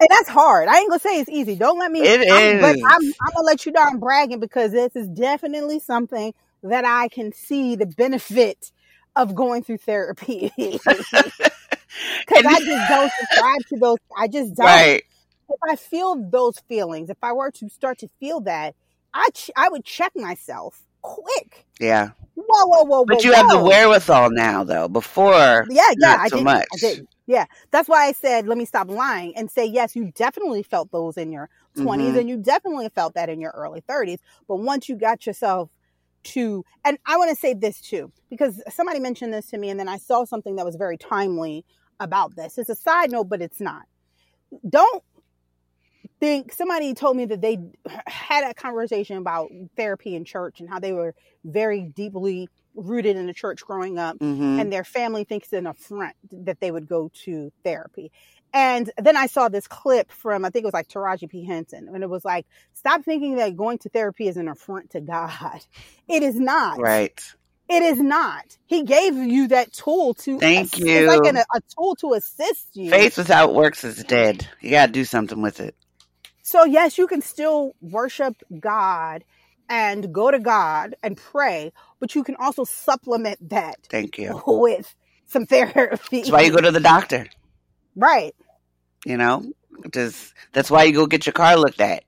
And that's hard. I ain't gonna say it's easy. Don't let me. It I'm, But. I'm, I'm gonna let you know I'm bragging because this is definitely something that I can see the benefit of going through therapy. <laughs> Because I just don't subscribe to those. I just <laughs> don't. right. If I feel those feelings, if I were to start to feel that, I ch- I would check myself quick. Yeah. Whoa, whoa, whoa, But whoa, you have the whoa. wherewithal now, though. Before, Yeah, yeah, not I did. much. I did. Yeah, that's why I said let me stop lying and say yes. You definitely felt those in your 20s, Mhm. and you definitely felt that in your early 30s. But once you got yourself to, and I want to say this too, because somebody mentioned this to me, and then I saw something that was very timely about this. It's a side note, but it's not. Don't think somebody told me that they had a conversation about therapy in church and how they were very deeply rooted in the church growing up hmm and their family thinks an affront that they would go to therapy. And then I saw this clip from I think it was like Taraji P Henson, and it was like, "Stop thinking that going to therapy is an affront to God. <laughs> It is not. Right. It is not. He gave you that tool to. Thank ass- It's like an, a tool to assist you. Faith without works is dead. You got to do something with it. So yes, you can still worship God and go to God and pray, but you can also supplement that Thank you. <laughs> with some therapy. That's why you go to the doctor. right. You know, just that's why you go get your car looked at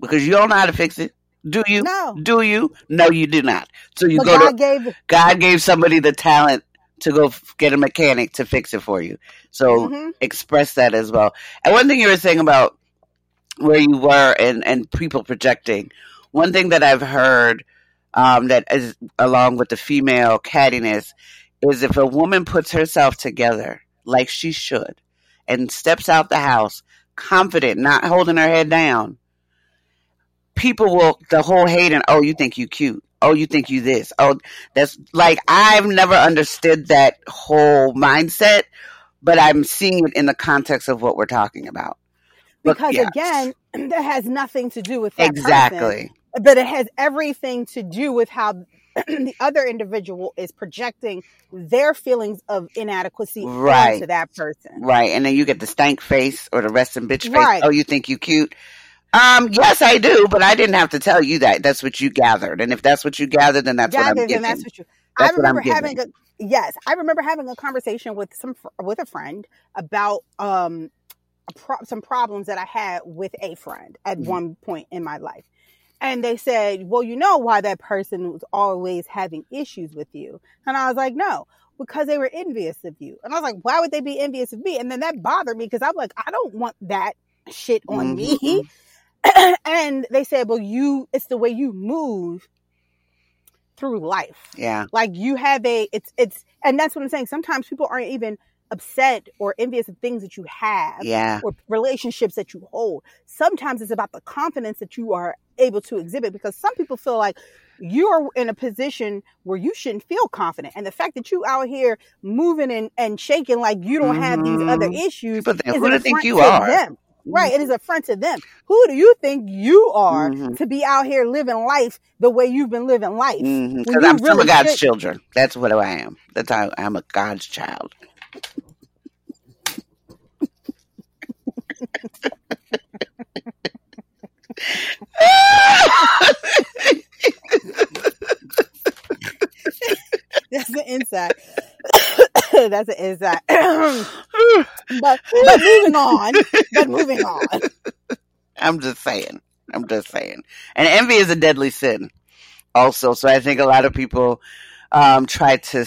because you don't know how to fix it. Do you? No. Do you? No, you do not. So you but go God to gave God gave somebody the talent to go f- get a mechanic to fix it for you. So Mhm. express that as well. And one thing you were saying about where you were and and people projecting. One thing that I've heard um, that is along with the female cattiness is if a woman puts herself together like she should and steps out the house confident, not holding her head down, people will the whole hate and oh you think you cute. Oh, you think you this. Oh, that's like, I've never understood that whole mindset, but I'm seeing it in the context of what we're talking about. But, Because yeah. again, <clears throat> that has nothing to do with that person, exactly. But it has everything to do with how <clears throat> the other individual is projecting their feelings of inadequacy Right. onto that person. Right. And then you get the stank face or the resting bitch face. Right. Oh, you think you cute? Um, yes, I do, but I didn't have to tell you that. That's what you gathered. And if that's what you gathered, then that's what I'm gathered, getting. that's what you. That's I what I'm remember having a yes. I remember having a conversation with some with a friend about um pro- some problems that I had with a friend at Mhm. one point in my life, and they said, "Well, you know why that person was always having issues with you," and I was like, "No." Because they were envious of you. And I was like, why would they be envious of me? And then that bothered me because I'm like, I don't want that shit on me. Mhm. <laughs> and they said, well, you, it's the way you move through life Yeah. like you have a it's it's and that's what i'm saying sometimes people aren't even upset or envious of things that you have Yeah. or relationships that you hold sometimes it's about the confidence that you are able to exhibit because some people feel like you're in a position where you shouldn't feel confident and the fact that you out here moving and, and shaking like you don't have these other Mhm. issues think, is who do think you are? them Right, it is a front to them. Who do you think you are Mhm. to be out here living life the way you've been living life? Because you I'm some really of God's should- children. That's what I am. That's how I'm a God's child. <laughs> That's the inside. <coughs> That's the inside. <coughs> but but moving on. But moving on. I'm just saying. I'm just saying. And envy is a deadly sin, also. So I think a lot of people um, try to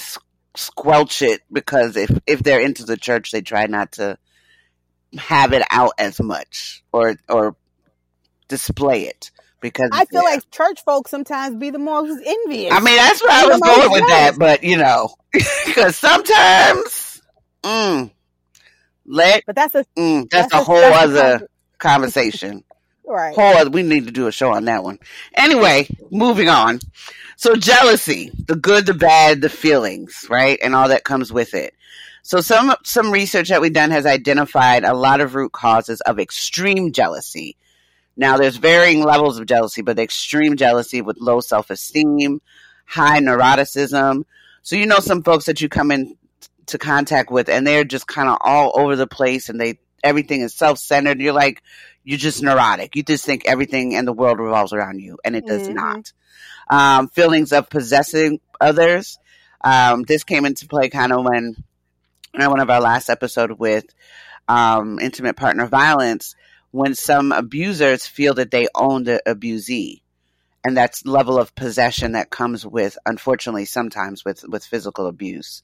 squelch it because if if they're into the church, they try not to have it out as much or or display it because I feel like church folks sometimes be the most envious. I mean that's where I was going with that, but you know, <laughs> because sometimes, mm, let but that's a mm, that's, a that's whole a other conversation. <laughs> right. whole other, we need to do a show on that one. Anyway, moving on. So jealousy, the good, the bad, the feelings, right? And all that comes with it. So some some research that we've done has identified a lot of root causes of extreme jealousy. Now there's varying levels of jealousy, but extreme jealousy with low self-esteem, high neuroticism. So you know some folks that you come in to contact with and they're just kind of all over the place and they everything is self-centered. You're like you're just neurotic. You just think everything in the world revolves around you, and it does Mhm. not. Um, feelings of possessing others. Um, this came into play kind of when, in one of our last episode with um, intimate partner violence, when some abusers feel that they own the abusee, and that's level of possession that comes with, unfortunately, sometimes with with physical abuse,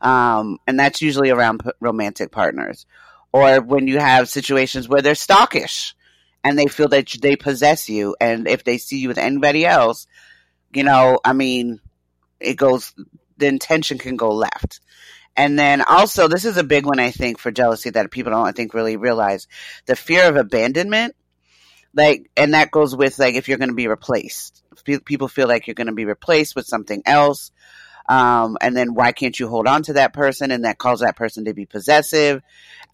um, and that's usually around p- romantic partners. Or when you have situations where they're stalkish and they feel that they possess you. And if they see you with anybody else you know i mean it goes the intention can go left and then also this is a big one i think for jealousy that people don't i think really realize. The fear of abandonment like and that goes with like if you're going to be replaced. People feel like you're going to be replaced with something else um, and then why can't you hold on to that person and that calls that person to be possessive?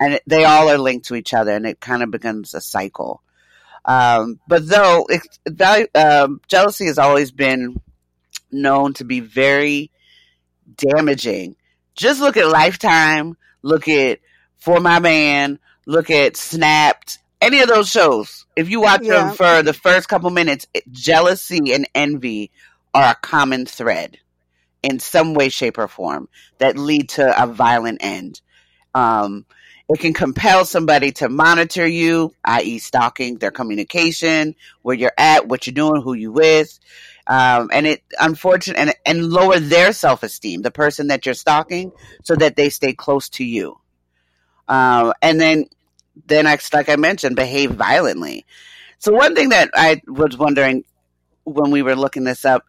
And it, they all are linked to each other and it kind of becomes a cycle. Um, but though it, um, jealousy has always been known to be very damaging just look at lifetime look at for my man look at snapped any of those shows if you watch Yeah. them for the first couple minutes it- jealousy and envy are a common thread in some way shape or form that lead to a violent end um, it can compel somebody to monitor you, i.e., stalking their communication, where you're at, what you're doing, who you with, um, and it unfortunate and, and lower their self esteem, the person that you're stalking, so that they stay close to you. Uh, and then, then I, like I mentioned, behave violently. So one thing that I was wondering when we were looking this up: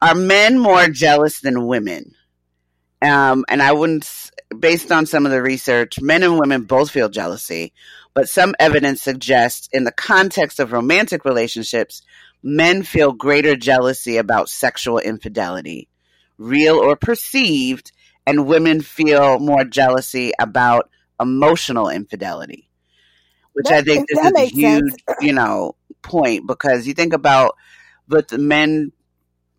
Are men more jealous than women? Um, and I wouldn't, based on some of the research, men and women both feel jealousy, but some evidence suggests in the context of romantic relationships, men feel greater jealousy about sexual infidelity, real or perceived, and women feel more jealousy about emotional infidelity. Which That- I think is a huge, sense. you know, point because you think about with the men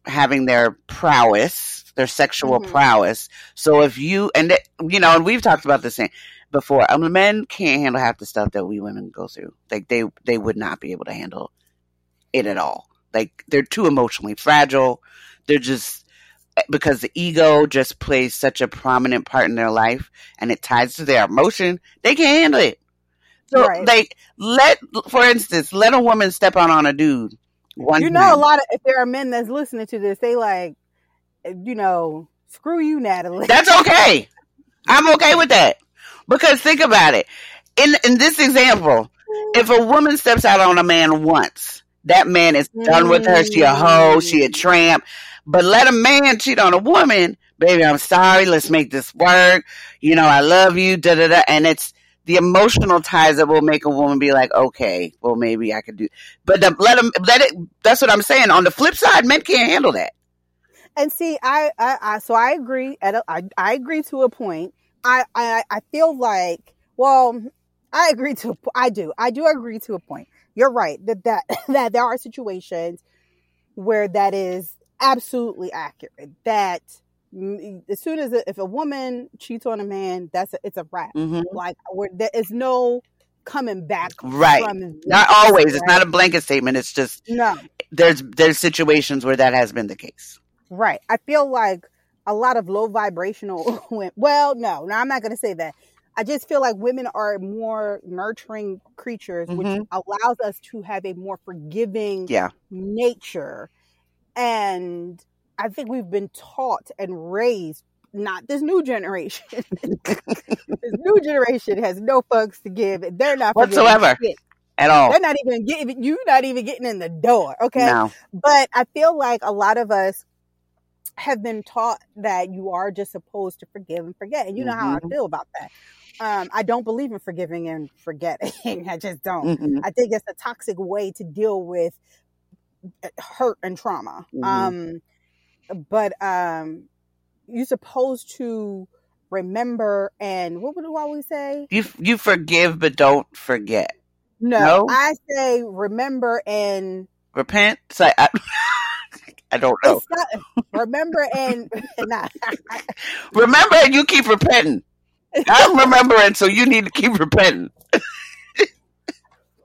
having their prowess, their sexual Mhm. prowess. So if you and it- you know, and we've talked about this thing before. Um, men can't handle half the stuff that we women go through. Like they they would not be able to handle it at all. Like they're too emotionally fragile. They're just because the ego just plays such a prominent part in their life and it ties to their emotion. They can't handle it. So Right. like let for instance, let a woman step out on a dude. One You know, time. a lot of if there are men that's listening to this, they like, you know, screw you, Natalie. That's <laughs> okay. I'm okay with that. Because think about it. In in this example, if a woman steps out on a man once, that man is done with her. She a hoe, she a mm. tramp. But let a man cheat on a woman, baby, I'm sorry, let's make this work. You know, I love you, da da da. And it's the emotional ties that will make a woman be like, okay, well maybe I could do but the, let them let it that's what I'm saying. On the flip side, men can't handle that. And see, I, I, I so I agree. At a, I, I agree to a point. I, I, I feel like, well, I agree to. a I do. I do agree to a point. You're right that that <laughs> that there are situations where that is absolutely accurate. That as soon as a, if a woman cheats on a man, that's a, it's a wrap. hmm Like where there is no coming back Right. Not always. It's not a blanket statement. It's just no there's there's situations where that has been the case. Right. I feel like a lot of low vibrational. <laughs> Well, no, no, I'm not going to say that. I just feel like women are more nurturing creatures, which Mhm. allows us to have a more forgiving Yeah. nature. And I think we've been taught and raised, not this new generation. <laughs> this new generation has no fucks to give. They're not forgiving Whatsoever. At all. They're not even getting you're Not even getting in the door. Okay No. but I feel like a lot of us have been taught that you are just supposed to forgive and forget. And you know how I Mhm. feel about that. Um, I don't believe in forgiving and forgetting. <laughs> I just don't. Mhm. I think it's a toxic way to deal with uh, hurt and trauma. Mhm. Um, but um, you're supposed to remember and what would I always say? You you forgive but don't forget. No, No? I say remember and Repent. Like, I, <laughs> I don't know. not, remember and <laughs> not. Remember, and you keep repenting. I'm remembering, so you need to keep repenting.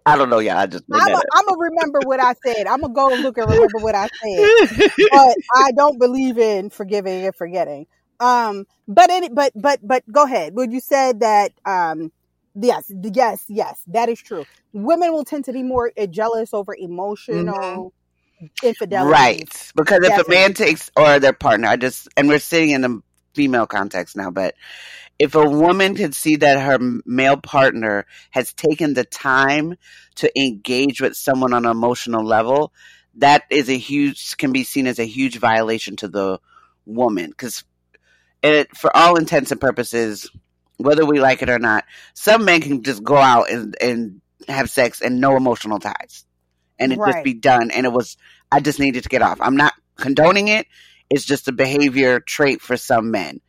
I don't know, y'all. I just I'm gonna remember what I said. I'm gonna go and look and remember what I said. But I don't believe in forgiving and forgetting. Um, but any, but but but go ahead. When you said that, um, yes, yes, yes, that is true. Women will tend to be more jealous over emotional infidelity. Right. Because if a man takes, or their partner, I just, and we're sitting in the female context now, but if a woman could see that her male partner has taken the time to engage with someone on an emotional level, that is a huge, can be seen as a huge violation to the woman. Because it, for all intents and purposes, whether we like it or not, some men can just go out and, and have sex and no emotional ties. And it just be done. And it was, I just needed to get off. I'm not condoning it. It's just a behavior trait for some men.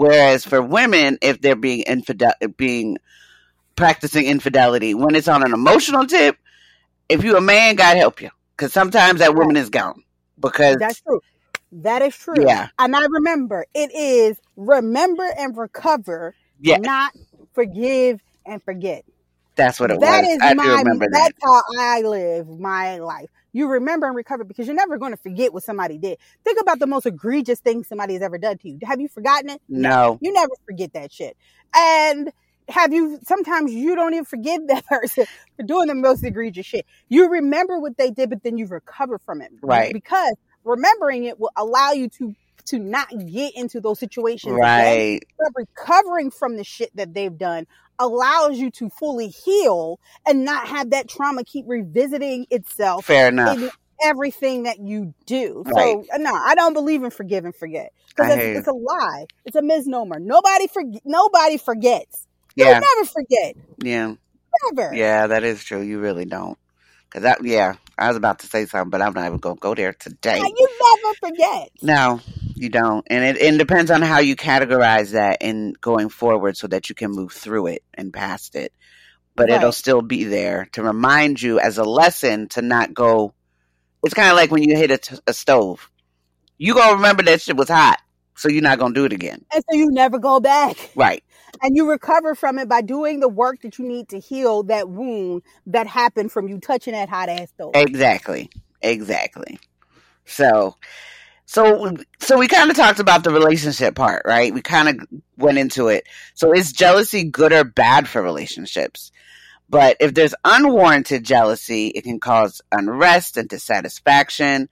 Whereas for women, if they're being infidel, being practicing infidelity, when it's on an emotional tip, if you a man, God help you, because sometimes that woman is gone. Because That's true. That is true. yeah, And I remember it is remember and recover, yeah, not forgive and forget. that's what it That was. is I my remember that. that's how I live my life. You remember and recover because you're never going to forget what somebody did. Think about the most egregious thing somebody has ever done to you. Have you forgotten it? No, You never forget that shit. And have you sometimes you don't even forgive <laughs> that person for doing the most egregious shit. You remember what they did, but then you recover from it. Right. Because remembering it will allow you to to not get into those situations. right, but recovering from the shit that they've done allows you to fully heal and not have that trauma keep revisiting itself fair enough. in everything that you do. Right. Uh, so no, I don't believe in forgive and forget because it's, it's a lie. It's a misnomer. Nobody forget. Nobody forgets. Yeah, You'll never forget. yeah, Never. yeah. That is true. You really don't. Cause that, yeah, I was about to say something, but I'm not even gonna go there today. You never forget. No, you don't, and it, it depends on how you categorize that in going forward, so that you can move through it and past it. But Right. it'll still be there to remind you as a lesson to not go. It's kind of like when you hit a, t- a stove. You gonna remember that shit was hot, so you're not gonna do it again. And so you never go back. Right. <laughs> And you recover from it by doing the work that you need to heal that wound that happened from you touching that hot ass stove. Exactly. Exactly. So, so, so we kind of talked about the relationship part, right? We kind of went into it. So is jealousy good or bad for relationships? But if there's unwarranted jealousy, it can cause unrest and dissatisfaction.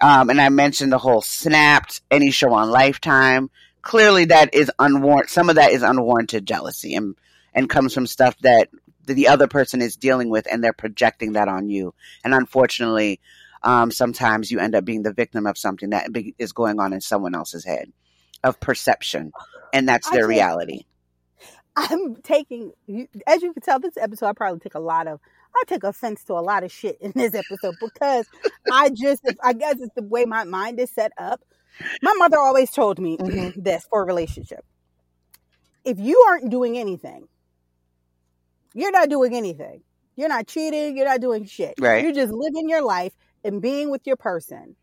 Um, and I mentioned the whole snapped, any show on Lifetime. Clearly, that is unwarranted. Some of that is unwarranted jealousy and, and comes from stuff that the other person is dealing with and they're projecting that on you. And unfortunately, um, sometimes you end up being the victim of something that be- is going on in someone else's head of perception. And that's their just- reality. I'm taking, as you can tell, this episode I probably take a lot of. I take offense to a lot of shit in this episode because I just, I guess it's the way my mind is set up. My mother always told me Mhm. this for a relationship: if you aren't doing anything, you're not doing anything. You're not cheating. You're not doing shit. Right. You're just living your life and being with your person.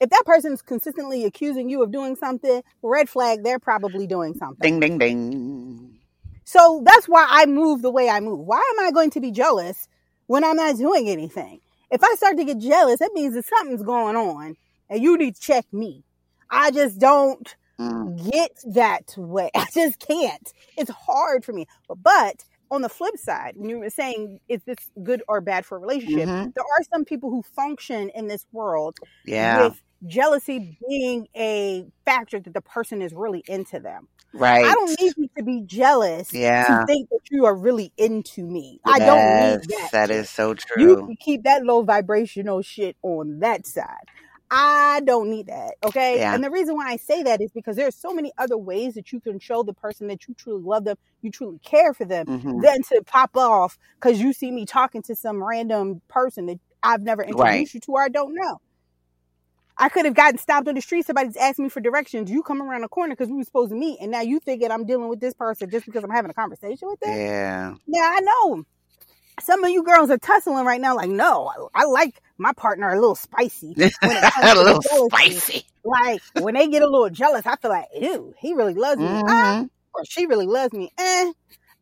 If that person's consistently accusing you of doing something, red flag, they're probably doing something. Ding, ding, ding. So that's why I move the way I move. Why am I going to be jealous when I'm not doing anything? If I start to get jealous, that means that something's going on and you need to check me. I just don't Mm. get that way. <laughs> I just can't. It's hard for me. But, but on the flip side, when you were saying is this good or bad for a relationship, Mhm. there are some people who function in this world Yeah. with jealousy being a factor that the person is really into them. right. I don't need you to be jealous Yeah. to think that you are really into me. I don't need Yes, that. That is so You true. can keep that low vibrational shit on that side. I don't need that. Okay. Yeah. And the reason why I say that is because there's so many other ways that you can show the person that you truly love them, you truly care for them, Mhm. than to pop off because you see me talking to some random person that I've never introduced Right. you to or I don't know. I could have gotten stopped on the street. Somebody's asking me for directions. You come around the corner because we were supposed to meet, and now you thinking I'm dealing with this person just because I'm having a conversation with them. Yeah. Yeah, I know. Some of you girls are tussling right now, like, no, I, I like my partner a little spicy. <laughs> When it <laughs> comes a little spicy. Like when they get a little jealous, I feel like, ew, he really loves me, Ah, Mhm. or she really loves me. Eh,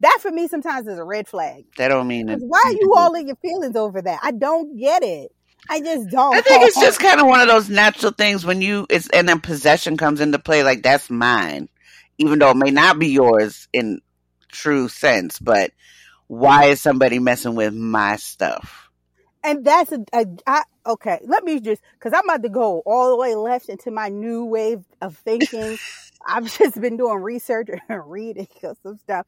that for me sometimes is a red flag. That don't mean it. why are you <laughs> all in your feelings over that? I don't get it. I just don't. I think it's just kind of one of those natural things when you it's and then possession comes into play. Like that's mine, even though it may not be yours in true sense. But why is somebody messing with my stuff? and that's a, a I, okay. Let me just because I'm about to go all the way left into my new wave of thinking. <laughs> I've just been doing research and <laughs> reading some stuff.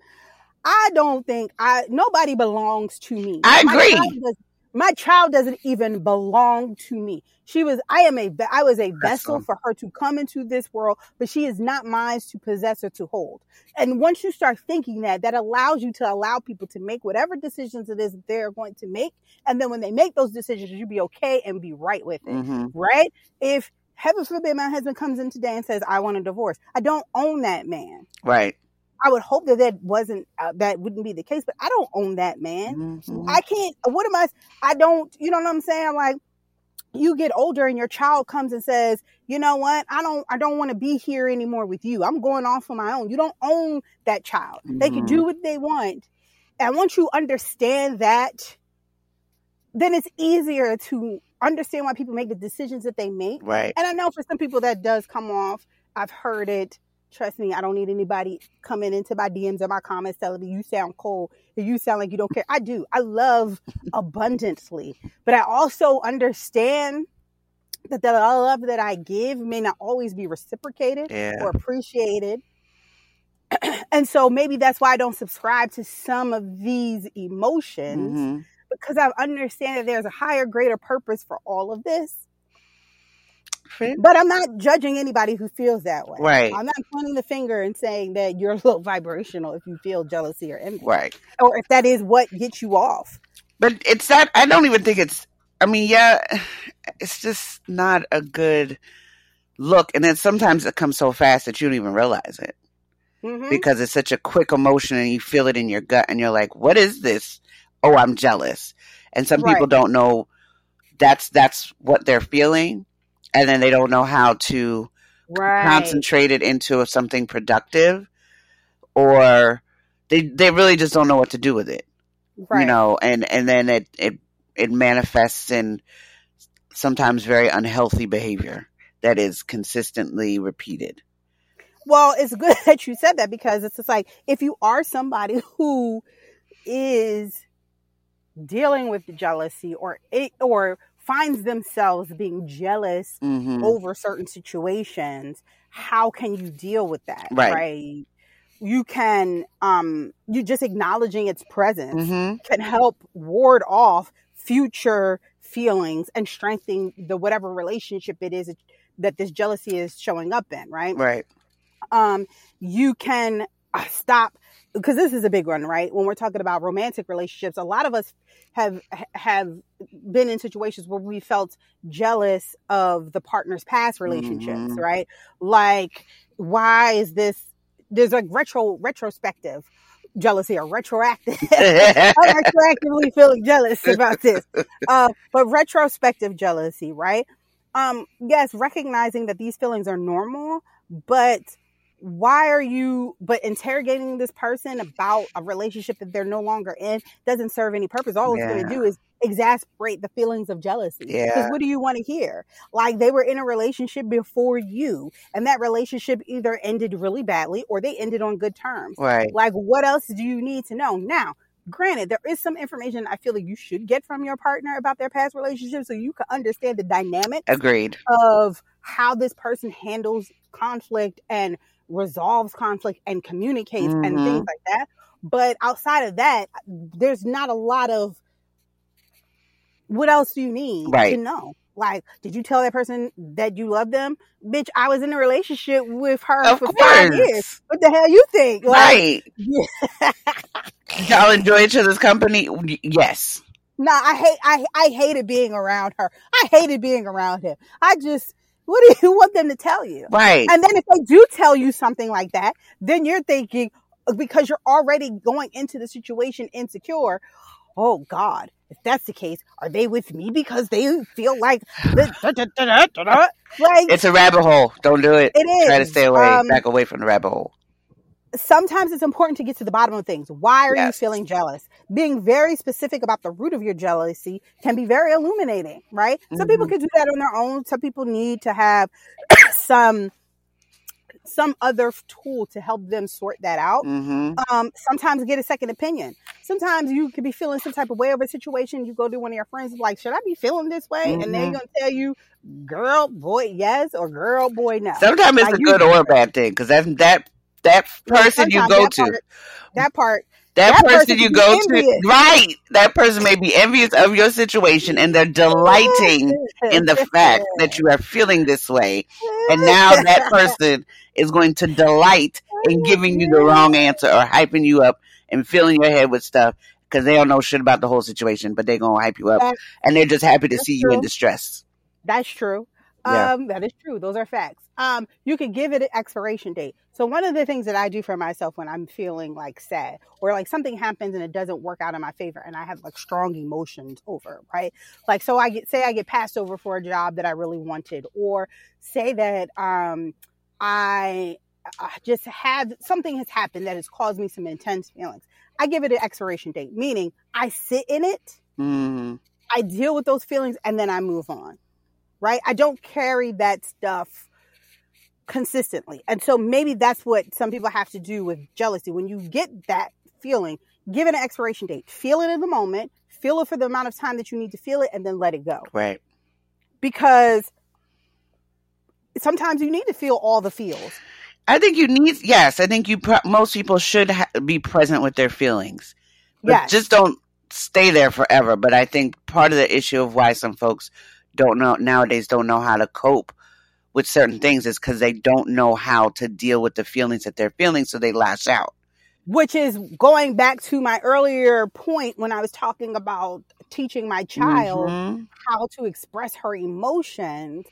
I don't think I nobody belongs to me. I My agree. child does- my child doesn't even belong to me. She was I am a I was a vessel for her to come into this world, but she is not mine to possess or to hold. And once you start thinking that, that allows you to allow people to make whatever decisions it is that they're going to make. And then when they make those decisions, you be okay and be right with it. hmm Right? If heaven forbid my husband comes in today and says, I want a divorce, I don't own that man. Right. I would hope that that wasn't, uh, that wouldn't be the case, but I don't own that man. Mhm. I can't, what am I, I don't, you know what I'm saying? Like, you get older and your child comes and says, you know what? I don't, I don't want to be here anymore with you. I'm going off on my own. You don't own that child. They can do what they want. And once you understand that, then it's easier to understand why people make the decisions that they make. Right. And I know for some people that does come off. I've heard it. Trust me, I don't need anybody coming into my DMs or my comments telling me you sound cold or you sound like you don't care. I do. I love abundantly, but I also understand that the love that I give may not always be reciprocated Yeah. or appreciated. <clears throat> and so maybe that's why I don't subscribe to some of these emotions hmm because I understand that there's a higher, greater purpose for all of this. But I'm not judging anybody who feels that way. Right. I'm not pointing the finger and saying that you're a little <laughs> vibrational if you feel jealousy or envy, Right. or if that is what gets you off. But it's not, I don't even think it's. I mean, yeah, it's just not a good look. And then sometimes it comes so fast that you don't even realize it Mhm. because it's such a quick emotion and you feel it in your gut and you're like, what is this? Oh, I'm jealous. And some people don't know that's that's what they're feeling and then they don't know how to right. concentrate it into something productive or they they really just don't know what to do with it. right. You know, and and then it it it manifests in sometimes very unhealthy behavior that is consistently repeated. Well, it's good <laughs> that you said that because it's just like if you are somebody <laughs> who is dealing with jealousy or it, or finds themselves being jealous Mhm. over certain situations, how can you deal with that? Right. You can um you just acknowledging its presence Mhm. can help ward off future feelings and strengthen the whatever relationship it is that this jealousy is showing up in, right? Right. um, you can uh, stop because this is a big one, right? When we're talking about romantic relationships, a lot of us have have been in situations where we felt jealous of the partner's past relationships, Mhm. right? Like, why is this? There's like retro retrospective jealousy or retroactive. <laughs> I'm retroactively feeling jealous about this. Uh, but retrospective jealousy, right? Um, yes, recognizing that these feelings are normal, but why are you but interrogating this person about a relationship that they're no longer in doesn't serve any purpose. All it's going to do is exasperate the feelings of jealousy. Yeah. Because what do you want to hear? Like they were in a relationship before you, and that relationship either ended really badly or they ended on good terms. Right. Like, what else do you need to know? Now, granted, there is some information I feel like you should get from your partner about their past relationships so you can understand the dynamic Agreed. of how this person handles conflict and resolves conflict and communicates and Mhm. things like that. But outside of that, there's not a lot of what else do you need Right. to know? Like, did you tell that person that you love them? Bitch, I was in a relationship with her Of for five years. course. What the hell you think? Like, Right. yeah. <laughs> Y'all enjoy each other's company? Yes. Nah, I hate I I hated being around her. I hated being around him. I just what do you <laughs> want them to tell you? Right. And then if they do tell you something like that, then you're thinking because you're already going into the situation insecure. Oh God, if that's the case, are they with me because they feel like <sighs> like It's a rabbit hole. Don't do it. it is. Try to stay away, Um, back away from the rabbit hole. Sometimes it's important to get to the bottom of things. Why are you feeling jealous? Being very specific about the root of your jealousy can be very illuminating, right? Some people Mhm. can do that on their own. Some people need to have <coughs> some some other tool to help them sort that out. hmm Um, sometimes get a second opinion. Sometimes you could be feeling some type of way over a situation. You go to one of your friends, like, should I be feeling this way? And they're gonna tell you, girl, boy, yes, or girl, boy, no. Sometimes it's Like a good or a bad thing because that that that person you go that to, part- that part that, that person, person you go to, right? That person may be envious of your situation and they're delighting in the fact that you are feeling this way, and now that person is going to delight in giving you the wrong answer or hyping you up and filling your head with stuff because they don't know shit about the whole situation, but they're gonna hype you up, and they're just happy to see you in distress. That's true. Yeah. Um, that is true. Those are facts. Um, you could give it an expiration date. So one of the things that I do for myself when I'm feeling like sad or like something happens and it doesn't work out in my favor and I have like strong emotions over, right? Like so I get say I get passed over for a job that I really wanted or say that um I uh, just had something has happened that has caused me some intense feelings. I give it an expiration date, meaning I sit in it hmm I deal with those feelings and then I move on. Right? I don't carry that stuff consistently. And so maybe that's what some people have to do with jealousy. When you get that feeling, give it an expiration date. Feel it in the moment, feel it for the amount of time that you need to feel it, and then let it go. Right. Because sometimes you need to feel all the feels. I think you need. Yes, I think you. Pro- most people should ha- be present with their feelings, but Yes. just don't stay there forever. But I think part of the issue of why some folks don't know nowadays don't know how to cope with certain things is because they don't know how to deal with the feelings that they're feeling, so they lash out. which is going back to my earlier point when I was talking about teaching my child Mm-hmm. how to express her emotions.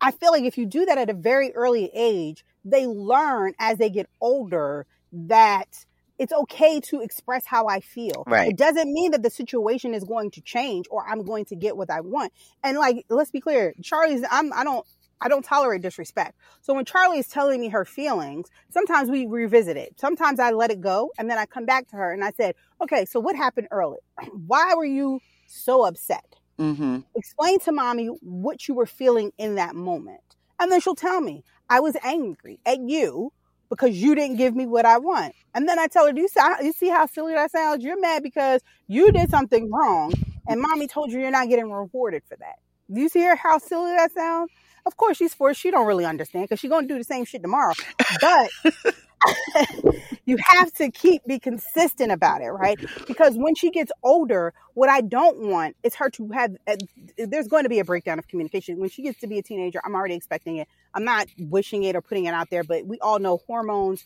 I feel like if you do that at a very early age, they learn as they get older that it's okay to express how I feel. Right. It doesn't mean that the situation is going to change or I'm going to get what I want. And like, let's be clear, Charlie's, I'm, I don't, I don't tolerate disrespect. So when Charlie is telling me her feelings, sometimes we revisit it. Sometimes I let it go and then I come back to her and I said, okay, so what happened earlier? <clears throat> Why were you so upset? Mm-hmm. Explain to mommy what you were feeling in that moment. And then she'll tell me, I was angry at you because you didn't give me what I want. And then I tell her, do you see, you see how silly that sounds? You're mad because you did something wrong and mommy told you you're not getting rewarded for that. Do you see how silly that sounds? Of course she's forced. She don't really understand because she's to do the same shit tomorrow. But <laughs> <laughs> you have to keep be consistent about it, right? Because when she gets older, what I don't want is her to have. Uh, there's going to be a breakdown of communication when she gets to be a teenager. I'm already expecting it. I'm not wishing it or putting it out there, but we all know hormones.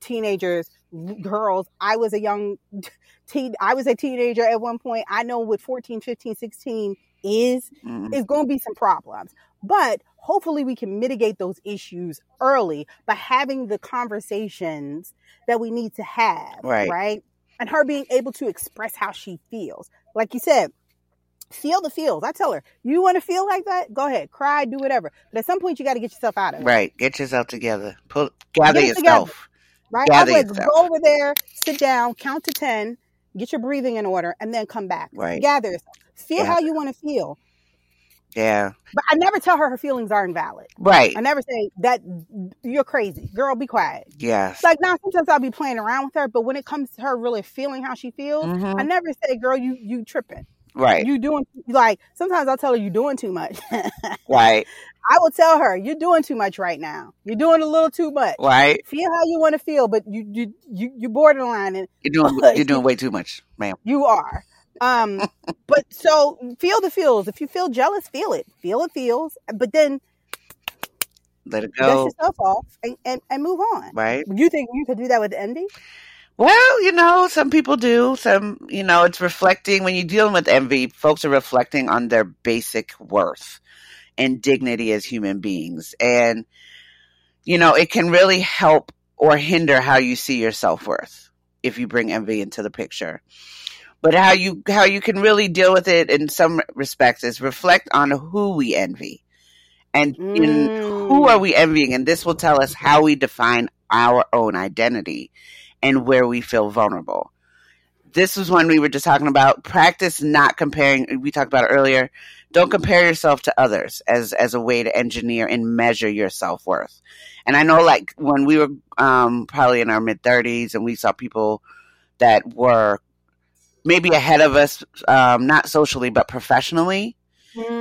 Teenagers, girls. I was a young <laughs> teen. I was a teenager at one point. I know what 14, 15, 16 is. Mm-hmm. Is going to be some problems, but hopefully we can mitigate those issues early by having the conversations that we need to have Right. right and her being able to express how she feels like you said feel the feels i tell her you want to feel like that go ahead cry do whatever but at some point you got to get yourself out of it Right. Get yourself together. Pull, gather Get yourself. right i gather would yourself. go over there sit down count to 10 get your breathing in order and then come back Right. gather yourself feel Yeah. how you want to feel Yeah. but i never tell her her feelings are invalid Right. i never say that you're crazy girl be quiet Yes. Like now sometimes I'll be playing around with her, but when it comes to her really feeling how she feels, Mhm. I never say, "Girl, you you tripping. Right. You doing like." Sometimes I'll tell her, you're doing too much." <laughs> Right. I will tell her, "You're doing too much right now. You're doing a little too much. Right. Feel how you want to feel, but you you you you borderline and You're doing <laughs> you're doing way too much, ma'am. you are." Um, but so feel the feels. If you feel jealous, feel it. Feel it feels, but then Let it dust go. yourself off and, and, and move on. Right. You think you could do that with envy? Well, you know, some people do. Some, you know, it's reflecting when you're dealing with envy, folks are reflecting on their basic worth and dignity as human beings. And, you know, it can really help or hinder how you see your self worth if you bring envy into the picture. But how you how you can really deal with it in some respects is reflect on who we envy. And in who are we envying? And this will tell us how we define our own identity and where we feel vulnerable. This was one we were just talking about. Practice not comparing. We talked about it earlier. Don't compare yourself to others as as a way to engineer and measure your self worth. And I know, like when we were um, probably in our mid thirties, and we saw people that were maybe ahead of us, um, not socially but professionally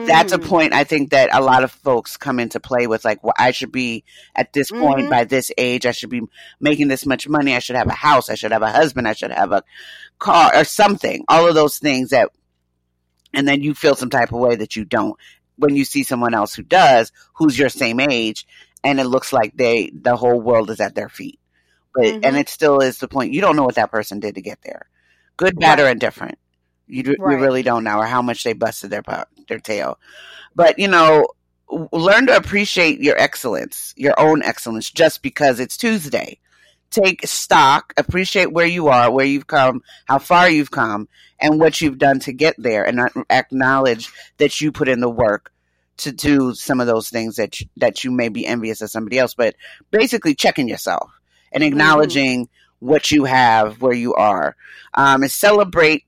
that's a Mm. point I think that a lot of folks come into play with like well, I should be at this point Mhm. by this age I should be making this much money I should have a house I should have a husband I should have a car or something all of those things that and then you feel some type of way that you don't when you see someone else who does who's your same age and it looks like they the whole world is at their feet but and Mhm. it still is the point you don't know what that person did to get there good bad or indifferent. You, d- you really don't know or how much they busted their their tail. But you know learn to appreciate your excellence your own excellence just because it's tuesday. Take stock appreciate where you are where you've come how far you've come and what you've done to get there and acknowledge that you put in the work to do some of those things that you, that you may be envious of somebody else. But basically checking yourself and mm-hmm. acknowledging what you have where you are um, and celebrate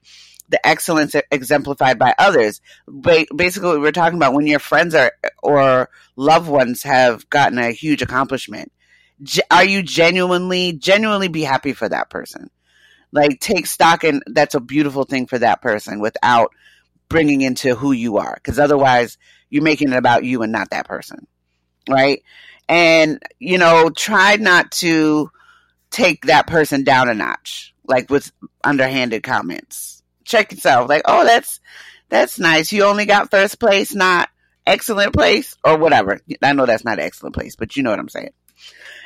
the excellence exemplified by others. Ba- basically, we're talking about when your friends are or loved ones have gotten a huge accomplishment. Are you genuinely, genuinely be happy for that person? Like take stock and that's a beautiful thing for that person without bringing into who you are, because otherwise you're making it about you and not that person, right? And you know, try not to take that person down a notch, like with underhanded comments. Check yourself like oh that's that's nice. You only got first place not excellent place or whatever. I know that's not excellent place but you know what i'm saying.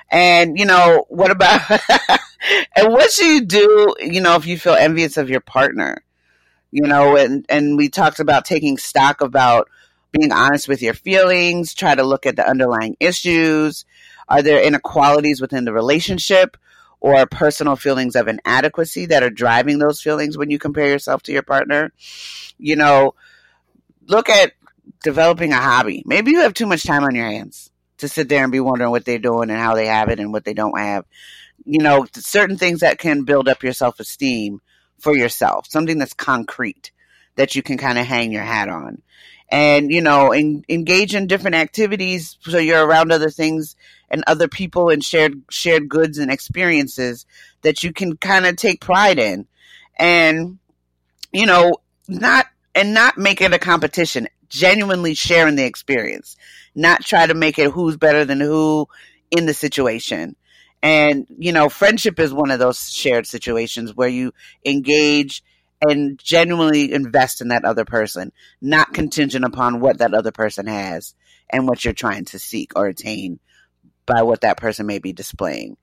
And you know what about <laughs> and what should you do, you know, if you feel envious of your partner? You know, and, and we talked about taking stock about being honest with your feelings, try to look at the underlying issues. Are there inequalities within the relationship or personal feelings of inadequacy that are driving those feelings when you compare yourself to your partner? You know, look at developing a hobby. Maybe you have too much time on your hands to sit there and be wondering what they're doing and how they have it and what they don't have you know, certain things that can build up your self esteem for yourself, something that's concrete that you can kind of hang your hat on. And, you know, en- engage in different activities so you're around other things and other people and shared shared goods and experiences that you can kind of take pride in. And, you know, not and not make it a competition, genuinely sharing the experience, not try to make it who's better than who in the situation. And, you know, friendship is one of those shared situations where you engage and genuinely invest in that other person, not contingent upon what that other person has and what you're trying to seek or attain by what that person may be displaying.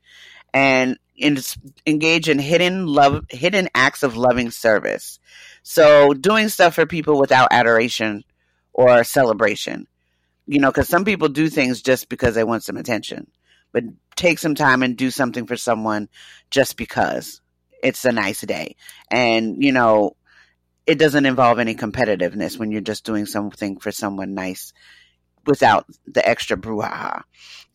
And in, engage in hidden love, hidden acts of loving service. So doing stuff for people without adoration or celebration. You know, because some people do things just because they want some attention but take some time and do something for someone just because it's a nice day. And, you know, it doesn't involve any competitiveness when you're just doing something for someone nice without the extra brouhaha.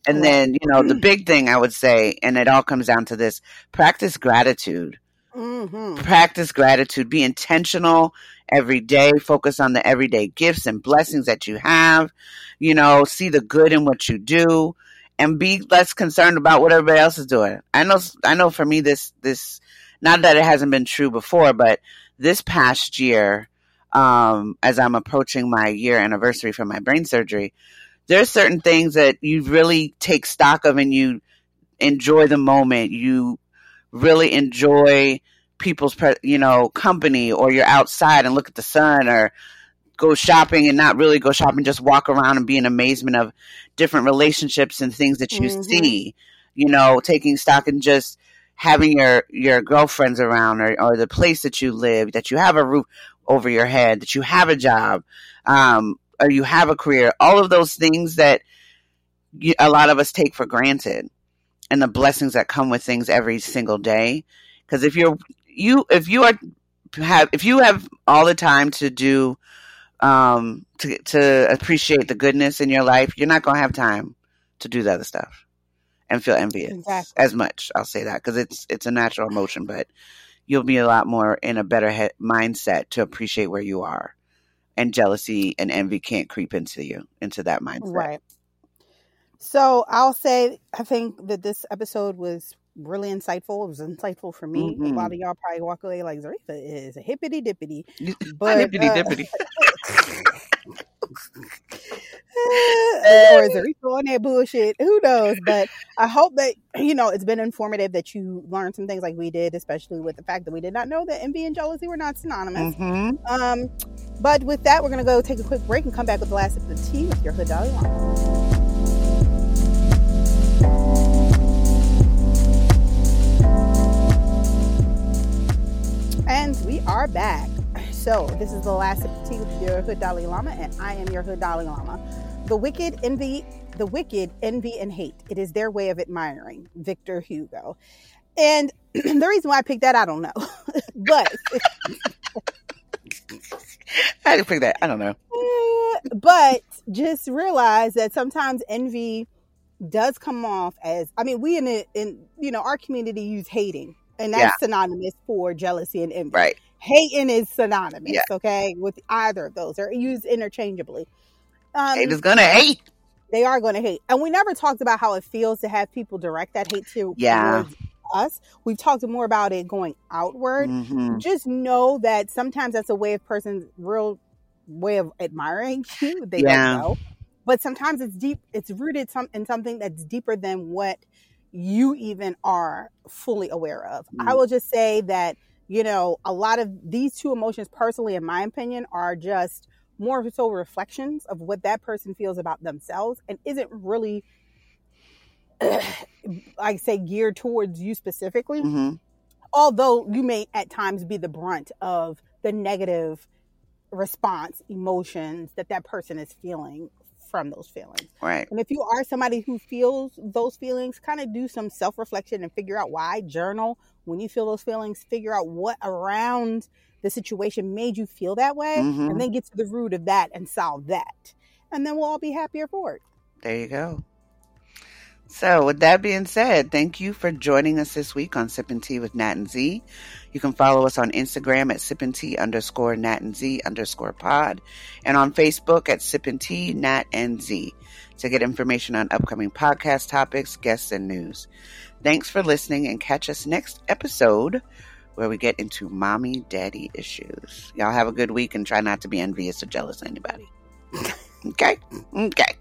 And then, you know, the big thing I would say, and it all comes down to this practice gratitude. Mm-hmm. Practice gratitude. Be intentional every day. Focus on the everyday gifts and blessings that you have. You know, see the good in what you do and be less concerned about what everybody else is doing. I know, I know for me, this, this, not that it hasn't been true before, but this past year, um, as I'm approaching my year anniversary for my brain surgery, there's certain things that you really take stock of and you enjoy the moment. You really enjoy people's, you know, company or you're outside and look at the sun or go shopping and not really go shopping, just walk around and be in amazement of different relationships and things that you mm-hmm. see. You know, taking stock and just having your your girlfriends around or, or the place that you live, that you have a roof over your head, that you have a job, um, or you have a career. All of those things that you, a lot of us take for granted, and the blessings that come with things every single day. Because if you're you if you are have if you have all the time to do um, to to appreciate the goodness in your life, you're not gonna have time to do the other stuff and feel envious exactly. as much. I'll say that because it's it's a natural emotion, but you'll be a lot more in a better he- mindset to appreciate where you are, and jealousy and envy can't creep into you into that mindset. Right. So I'll say I think that this episode was really insightful. It was insightful for me. Mm-hmm. A lot of y'all probably walk away like Zarifa is a hippity dippity, but hippity uh, dippity. <laughs> <laughs> or is Zarifa on that bullshit? Who knows? But I hope that you know it's been informative that you learned some things like we did, especially with the fact that we did not know that envy and jealousy were not synonymous. Mm-hmm. Um, but with that, we're gonna go take a quick break and come back with the last sip of the tea with your hood Dalai And we are back. So, this is the last of tea with your Hood Dalai Lama, and I am your Hood Dalai Lama. The wicked envy, the wicked envy and hate. It is their way of admiring. Victor Hugo. And <clears throat> the reason why I picked that, I don't know. <laughs> but <laughs> I didn't pick that. I don't know. <laughs> But just realize that sometimes envy does come off as I mean, we in the in you know, our community use hating and that's yeah. synonymous for jealousy and envy. Right. Hating is synonymous, yeah. okay, with either of those. They're used interchangeably. Um, hate is gonna hate. They are gonna hate, and we never talked about how it feels to have people direct that hate to yeah. us. We've talked more about it going outward. Mm-hmm. Just know that sometimes that's a way of person's real way of admiring you. They yeah. don't know, but sometimes it's deep. It's rooted some in something that's deeper than what you even are fully aware of. Mm. I will just say that, you know, a lot of these two emotions, personally, in my opinion, are just more so reflections of what that person feels about themselves and isn't really <clears throat> I say geared towards you specifically. hmm Although you may at times be the brunt of the negative response, emotions that that person is feeling from those feelings. Right. And if you are somebody who feels those feelings, kind of do some self reflection and figure out why. Journal when you feel those feelings, figure out what around the situation made you feel that way, Mhm. and then get to the root of that and solve that. And then we'll all be happier for it. There you go. So, with that being said, thank you for joining us this week on Sippin' Tea with Nat and Z. You can follow us on Instagram at Sippin' Tea underscore Nat and Z underscore pod and on Facebook at Sippin' Tea Nat and Z to get information on upcoming podcast topics, guests, and news. Thanks for listening and catch us next episode where we get into mommy daddy issues. Y'all have a good week and try not to be envious or jealous of anybody. <laughs> okay? Okay.